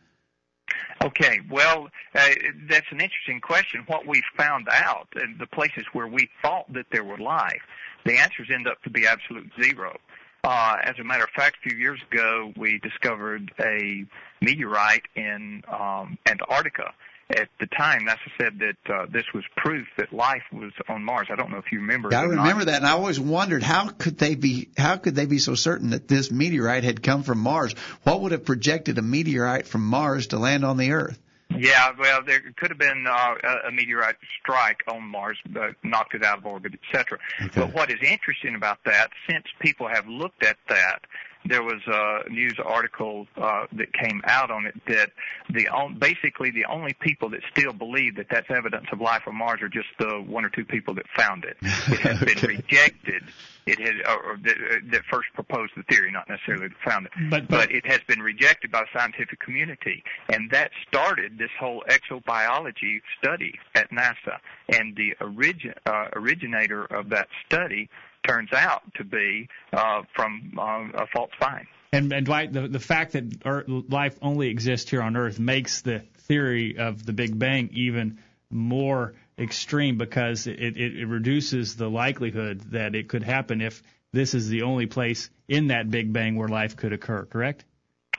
Okay, well, uh, that's an interesting question. What we found out in the places where we thought that there were life, the answers end up to be absolute zero. Uh, as a matter of fact, a few years ago, we discovered a meteorite in um, Antarctica. At the time, NASA said that uh, this was proof that life was on Mars. I don't know if you remember. Yeah, I remember that, and I always wondered how could they be how could they be so certain that this meteorite had come from Mars? What would have projected a meteorite from Mars to land on the Earth? Yeah, well, there could have been uh, a meteorite strike on Mars, but knocked it out of orbit, etc. Okay. But what is interesting about that, since people have looked at that, there was a news article uh, that came out on it that the basically the only people that still believe that that's evidence of life on Mars are just the one or two people that found it. It has okay. been rejected. It had or that, that first proposed the theory, not necessarily that found it, but, but, but it has been rejected by the scientific community, and that started this whole exobiology study at NASA. And the origin, uh, originator of that study turns out to be uh, from uh, a false find. And, and Dwight, the, the fact that Earth, life only exists here on Earth makes the theory of the Big Bang even more extreme because it, it, it reduces the likelihood that it could happen if this is the only place in that Big Bang where life could occur, correct?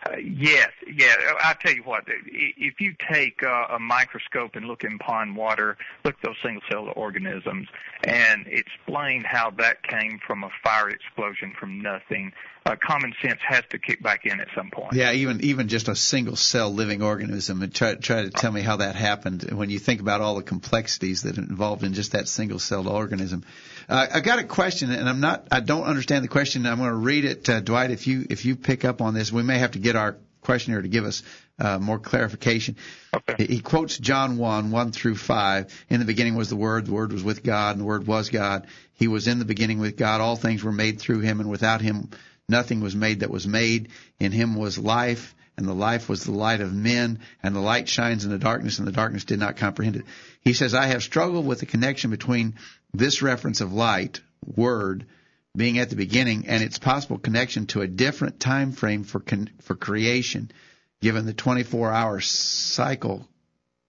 Uh, yes, yeah. I'll tell you what. If you take uh, a microscope and look in pond water, look at those single-celled organisms, and explain how that came from a fire explosion from nothing, uh, common sense has to kick back in at some point. Yeah, even even just a single cell living organism, and try try to tell me how that happened. When you think about all the complexities that are involved in just that single celled organism, uh, I got a question, and I'm not I don't understand the question. I'm going to read it, uh, Dwight. If you if you pick up on this, we may have to get our questioner to give us uh, more clarification. Okay. He quotes John 1, 1 through 5. In the beginning was the Word, the Word was with God, and the Word was God. He was in the beginning with God. All things were made through him, and without him nothing was made that was made. In him was life, and the life was the light of men, and the light shines in the darkness, and the darkness did not comprehend it. He says, I have struggled with the connection between this reference of light, Word, being at the beginning, and its possible connection to a different time frame for con- for creation given the 24-hour cycle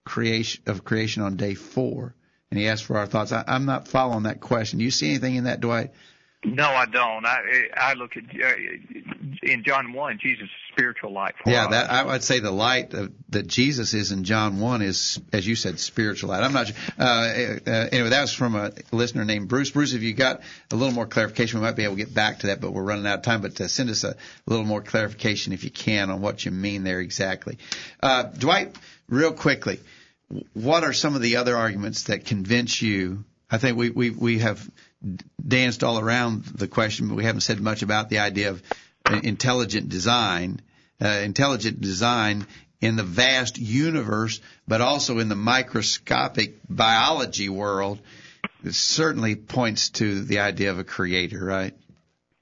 creation of creation on day four. And he asked for our thoughts. I, I'm not following that question. Do you see anything in that, Dwight? No, I don't. I I look at uh, in John one, Jesus' spiritual light. For Yeah, us. that I would say the light of, that Jesus is in John one is, as you said, spiritual light. I'm not. Uh, uh, anyway, that was from a listener named Bruce. Bruce, if you got a little more clarification, we might be able to get back to that, but we're running out of time. But uh, send us a little more clarification if you can on what you mean there exactly. Uh, Dwight, real quickly, what are some of the other arguments that convince you? I think we we we have danced all around the question, but we haven't said much about the idea of intelligent design. Uh, intelligent design in the vast universe, but also in the microscopic biology world, it certainly points to the idea of a creator, right?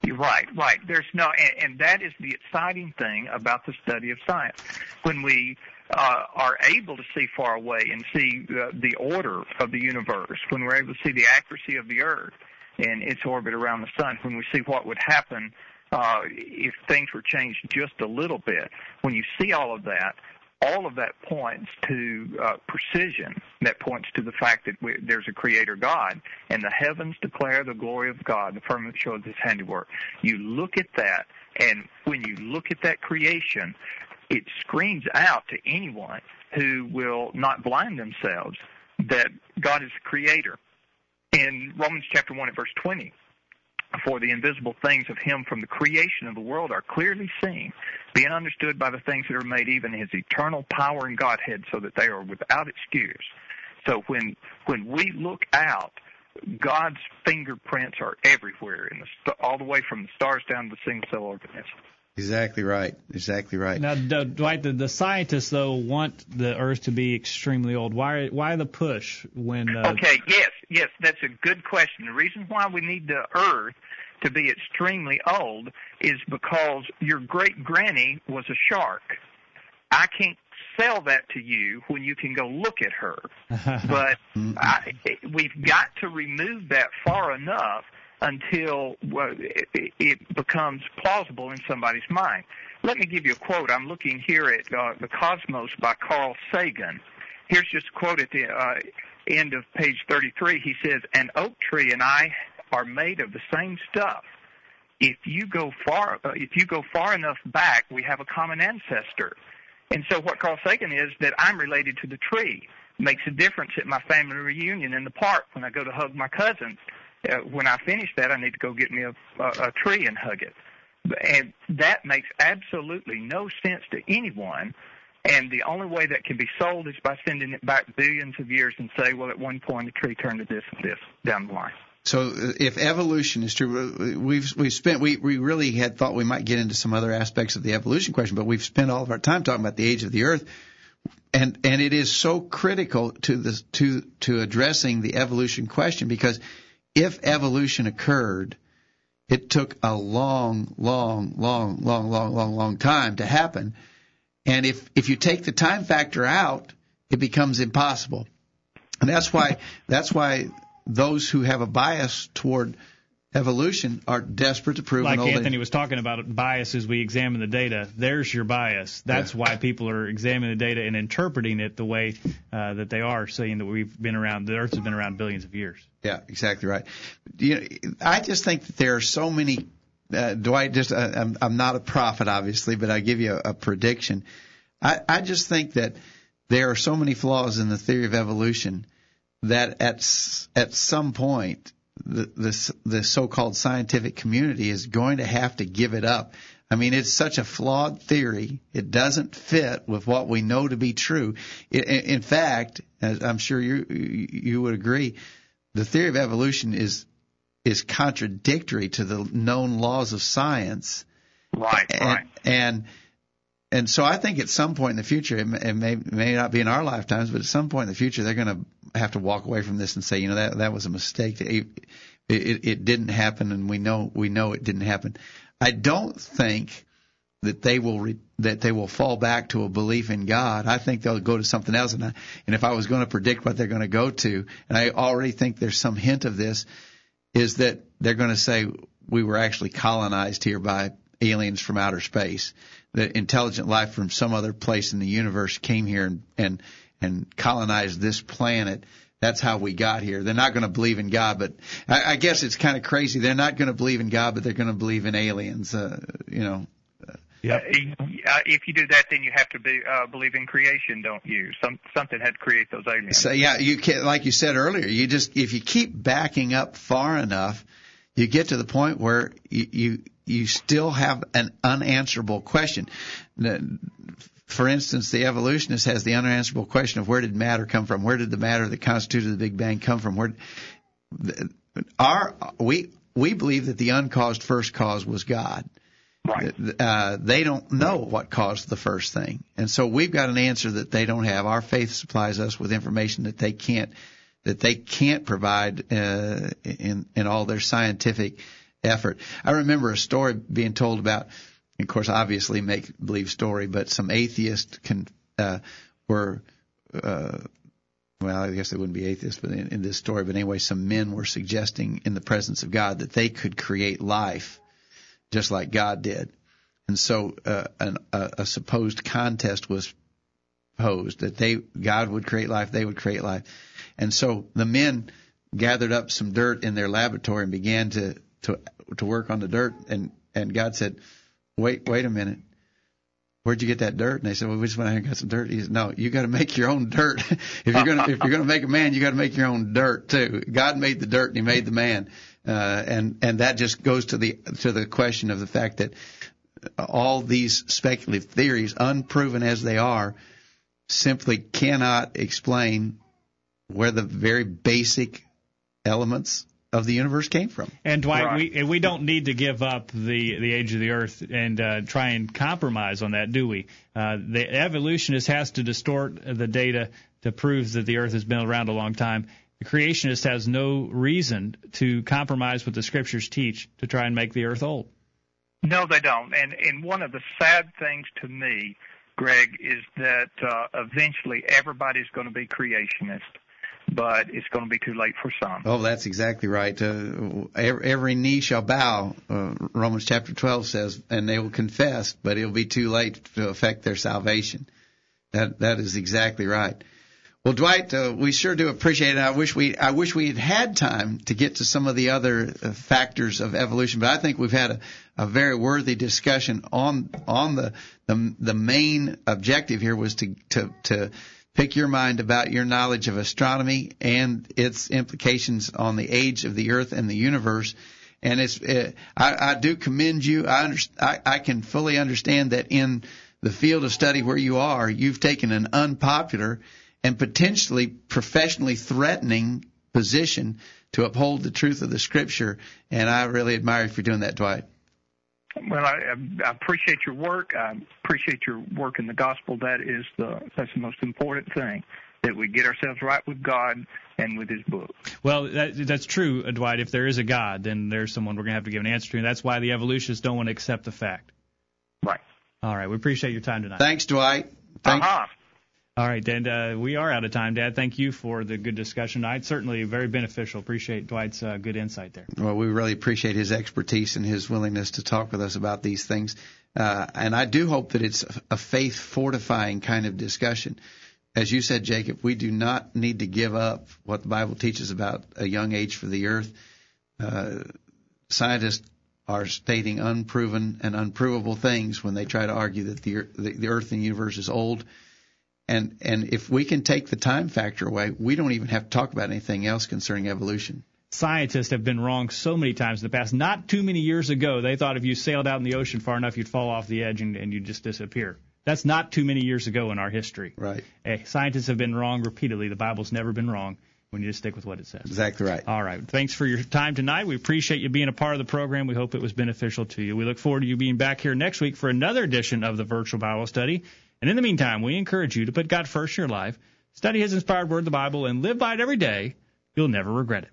Right, right. There's no, and, and that is the exciting thing about the study of science. When we uh, are able to see far away and see uh, the order of the universe, when we're able to see the accuracy of the Earth and its orbit around the Sun, when we see what would happen uh, if things were changed just a little bit, when you see all of that, all of that points to uh, precision. That points to the fact that we, there's a creator God, and the heavens declare the glory of God. The firmament shows His handiwork. You look at that, and when you look at that creation, it screams out to anyone who will not blind themselves that God is the creator. In Romans chapter 1 at verse 20, for the invisible things of him from the creation of the world are clearly seen, being understood by the things that are made, even his eternal power and Godhead, so that they are without excuse. So when when we look out, God's fingerprints are everywhere, in the all the way from the stars down to the single cell organism. Exactly right. Exactly right. Now, Dwight, the, the scientists though want the Earth to be extremely old. Why? Why the push when? Uh, Okay, yes, yes, that's a good question. The reason why we need the Earth to be extremely old is because your great granny was a shark. I can't sell that to you when you can go look at her. but I, we've got to remove that far enough until it becomes plausible in somebody's mind. Let me give you a quote. I'm looking here at uh, The Cosmos by Carl Sagan. Here's just a quote at the uh, end of page 33. He says, An oak tree and I are made of the same stuff. If you go far, uh, if you go far enough back, we have a common ancestor. And so what Carl Sagan is that I'm related to the tree. Makes a difference at my family reunion in the park when I go to hug my cousins. Uh, when I finish that, I need to go get me a, a, a tree and hug it. And that makes absolutely no sense to anyone. And the only way that can be sold is by sending it back billions of years and say, well, at one point the tree turned to this and this down the line. So uh, if evolution is true, we've we've spent we we really had thought we might get into some other aspects of the evolution question, but we've spent all of our time talking about the age of the Earth, and and it is so critical to the to to addressing the evolution question because if evolution occurred, it took a long, long, long, long, long, long, long time to happen, and if if you take the time factor out, it becomes impossible, and that's why that's why those who have a bias toward evolution are desperate to prove like an old Anthony was talking about biases, we examine the data. There's your bias. That's Yeah. why people are examining the data and interpreting it the way uh, that they are, saying that we've been around, the Earth has been around billions of years. Yeah, exactly right. You know, I just think that there are so many. Uh, Dwight, just uh, I'm, I'm not a prophet, obviously, but I give you a, a prediction. I, I just think that there are so many flaws in the theory of evolution that at s- at some point the the, the so-called scientific community is going to have to give it up. I mean, it's such a flawed theory. It doesn't fit with what we know to be true. In fact, as I'm sure you you would agree, the theory of evolution is is contradictory to the known laws of science. Right, and, right. And and so I think at some point in the future, it may, it may may not be in our lifetimes, but at some point in the future, they're going to have to walk away from this and say, you know, that that was a mistake. It, it, it didn't happen, and we know we know it didn't happen. I don't think that they will re, that they will fall back to a belief in God. I think they'll go to something else. And I, and if I was going to predict what they're going to go to, and I already think there's some hint of this, is that they're going to say we were actually colonized here by aliens from outer space. That intelligent life from some other place in the universe came here and and, and colonized this planet. That's how we got here. They're not going to believe in God, but I, I guess it's kind of crazy. They're not going to believe in God, but they're going to believe in aliens. Uh, you know, Yep. Uh, if you do that, then you have to be, uh, believe in creation, don't you? Some something had to create those aliens. So yeah, you can, like you said earlier, you just if you keep backing up far enough, you get to the point where you you, you still have an unanswerable question. For instance, the evolutionist has the unanswerable question of where did matter come from? Where did the matter that constituted the Big Bang come from? Where our we we believe that the uncaused first cause was God. Right. Uh, they don't know what caused the first thing, and so we've got an answer that they don't have. Our faith supplies us with information that they can't that they can't provide uh, in in all their scientific effort. I remember a story being told about, of course, obviously make believe story, but some atheists can uh, were. Uh, well, I guess they wouldn't be atheists, but in, in this story, but anyway, some men were suggesting in the presence of God that they could create life just like God did. And so uh, an, a, a supposed contest was posed that they God would create life, they would create life. And so the men gathered up some dirt in their laboratory and began to to to work on the dirt and and God said, "Wait, wait a minute. Where'd you get that dirt?" And they said, "Well, we just went out and got some dirt." He said, "No, you got to make your own dirt. if you're gonna if you're gonna make a man, you got to make your own dirt too. God made the dirt and He made the man." Uh, and and that just goes to the to the question of the fact that all these speculative theories, unproven as they are, simply cannot explain where the very basic elements of the universe came from. And Dwight, Right. we we don't need to give up the the age of the Earth and uh, try and compromise on that, do we? Uh, the evolutionist has to distort the data to prove that the Earth has been around a long time. The creationist has no reason to compromise what the scriptures teach to try and make the Earth old. No, they don't. And and one of the sad things to me, Greg, is that uh, eventually everybody's going to be creationist, but it's going to be too late for some. Oh, that's exactly right. Uh, every, knee shall bow, uh, Romans chapter 12 says, and they will confess, but it'll be too late to affect their salvation. That that is exactly right. Well, Dwight, uh, we sure do appreciate it. I wish we I wish we had had time to get to some of the other uh, factors of evolution, but I think we've had a, a very worthy discussion on on the, the the main objective here was to to to pick your mind about your knowledge of astronomy and its implications on the age of the Earth and the universe. And it's uh, I, I do commend you. I, under, I I can fully understand that in the field of study where you are, you've taken an unpopular and potentially professionally threatening position to uphold the truth of the Scripture. And I really admire you for doing that, Dwight. Well, I, I appreciate your work. I appreciate your work in the gospel. That is the that's the most important thing that we get ourselves right with God and with His book. Well, that, that's true, uh, Dwight. If there is a God, then there's someone we're going to have to give an answer to, and that's why the evolutionists don't want to accept the fact. Right. All right, we appreciate your time tonight. Thanks, Dwight. Thank, Uh-huh. All right, and uh, we are out of time, Dad. Thank you for the good discussion tonight. Certainly very beneficial. Appreciate Dwight's uh, good insight there. Well, we really appreciate his expertise and his willingness to talk with us about these things. Uh, and I do hope that it's a faith fortifying kind of discussion. As you said, Jacob, we do not need to give up what the Bible teaches about a young age for the earth. Uh, scientists are stating unproven and unprovable things when they try to argue that the, the, the earth and universe is old. And, and if we can take the time factor away, we don't even have to talk about anything else concerning evolution. Scientists have been wrong so many times in the past. Not too many years ago, they thought if you sailed out in the ocean far enough, you'd fall off the edge and, and you'd just disappear. That's not too many years ago in our history. Right. Eh, scientists have been wrong repeatedly. The Bible's never been wrong. We need to stick with what it says. Exactly right. All right. Thanks for your time tonight. We appreciate you being a part of the program. We hope it was beneficial to you. We look forward to you being back here next week for another edition of the Virtual Bible Study. And in the meantime, we encourage you to put God first in your life, study His inspired word, the Bible, and live by it every day. You'll never regret it.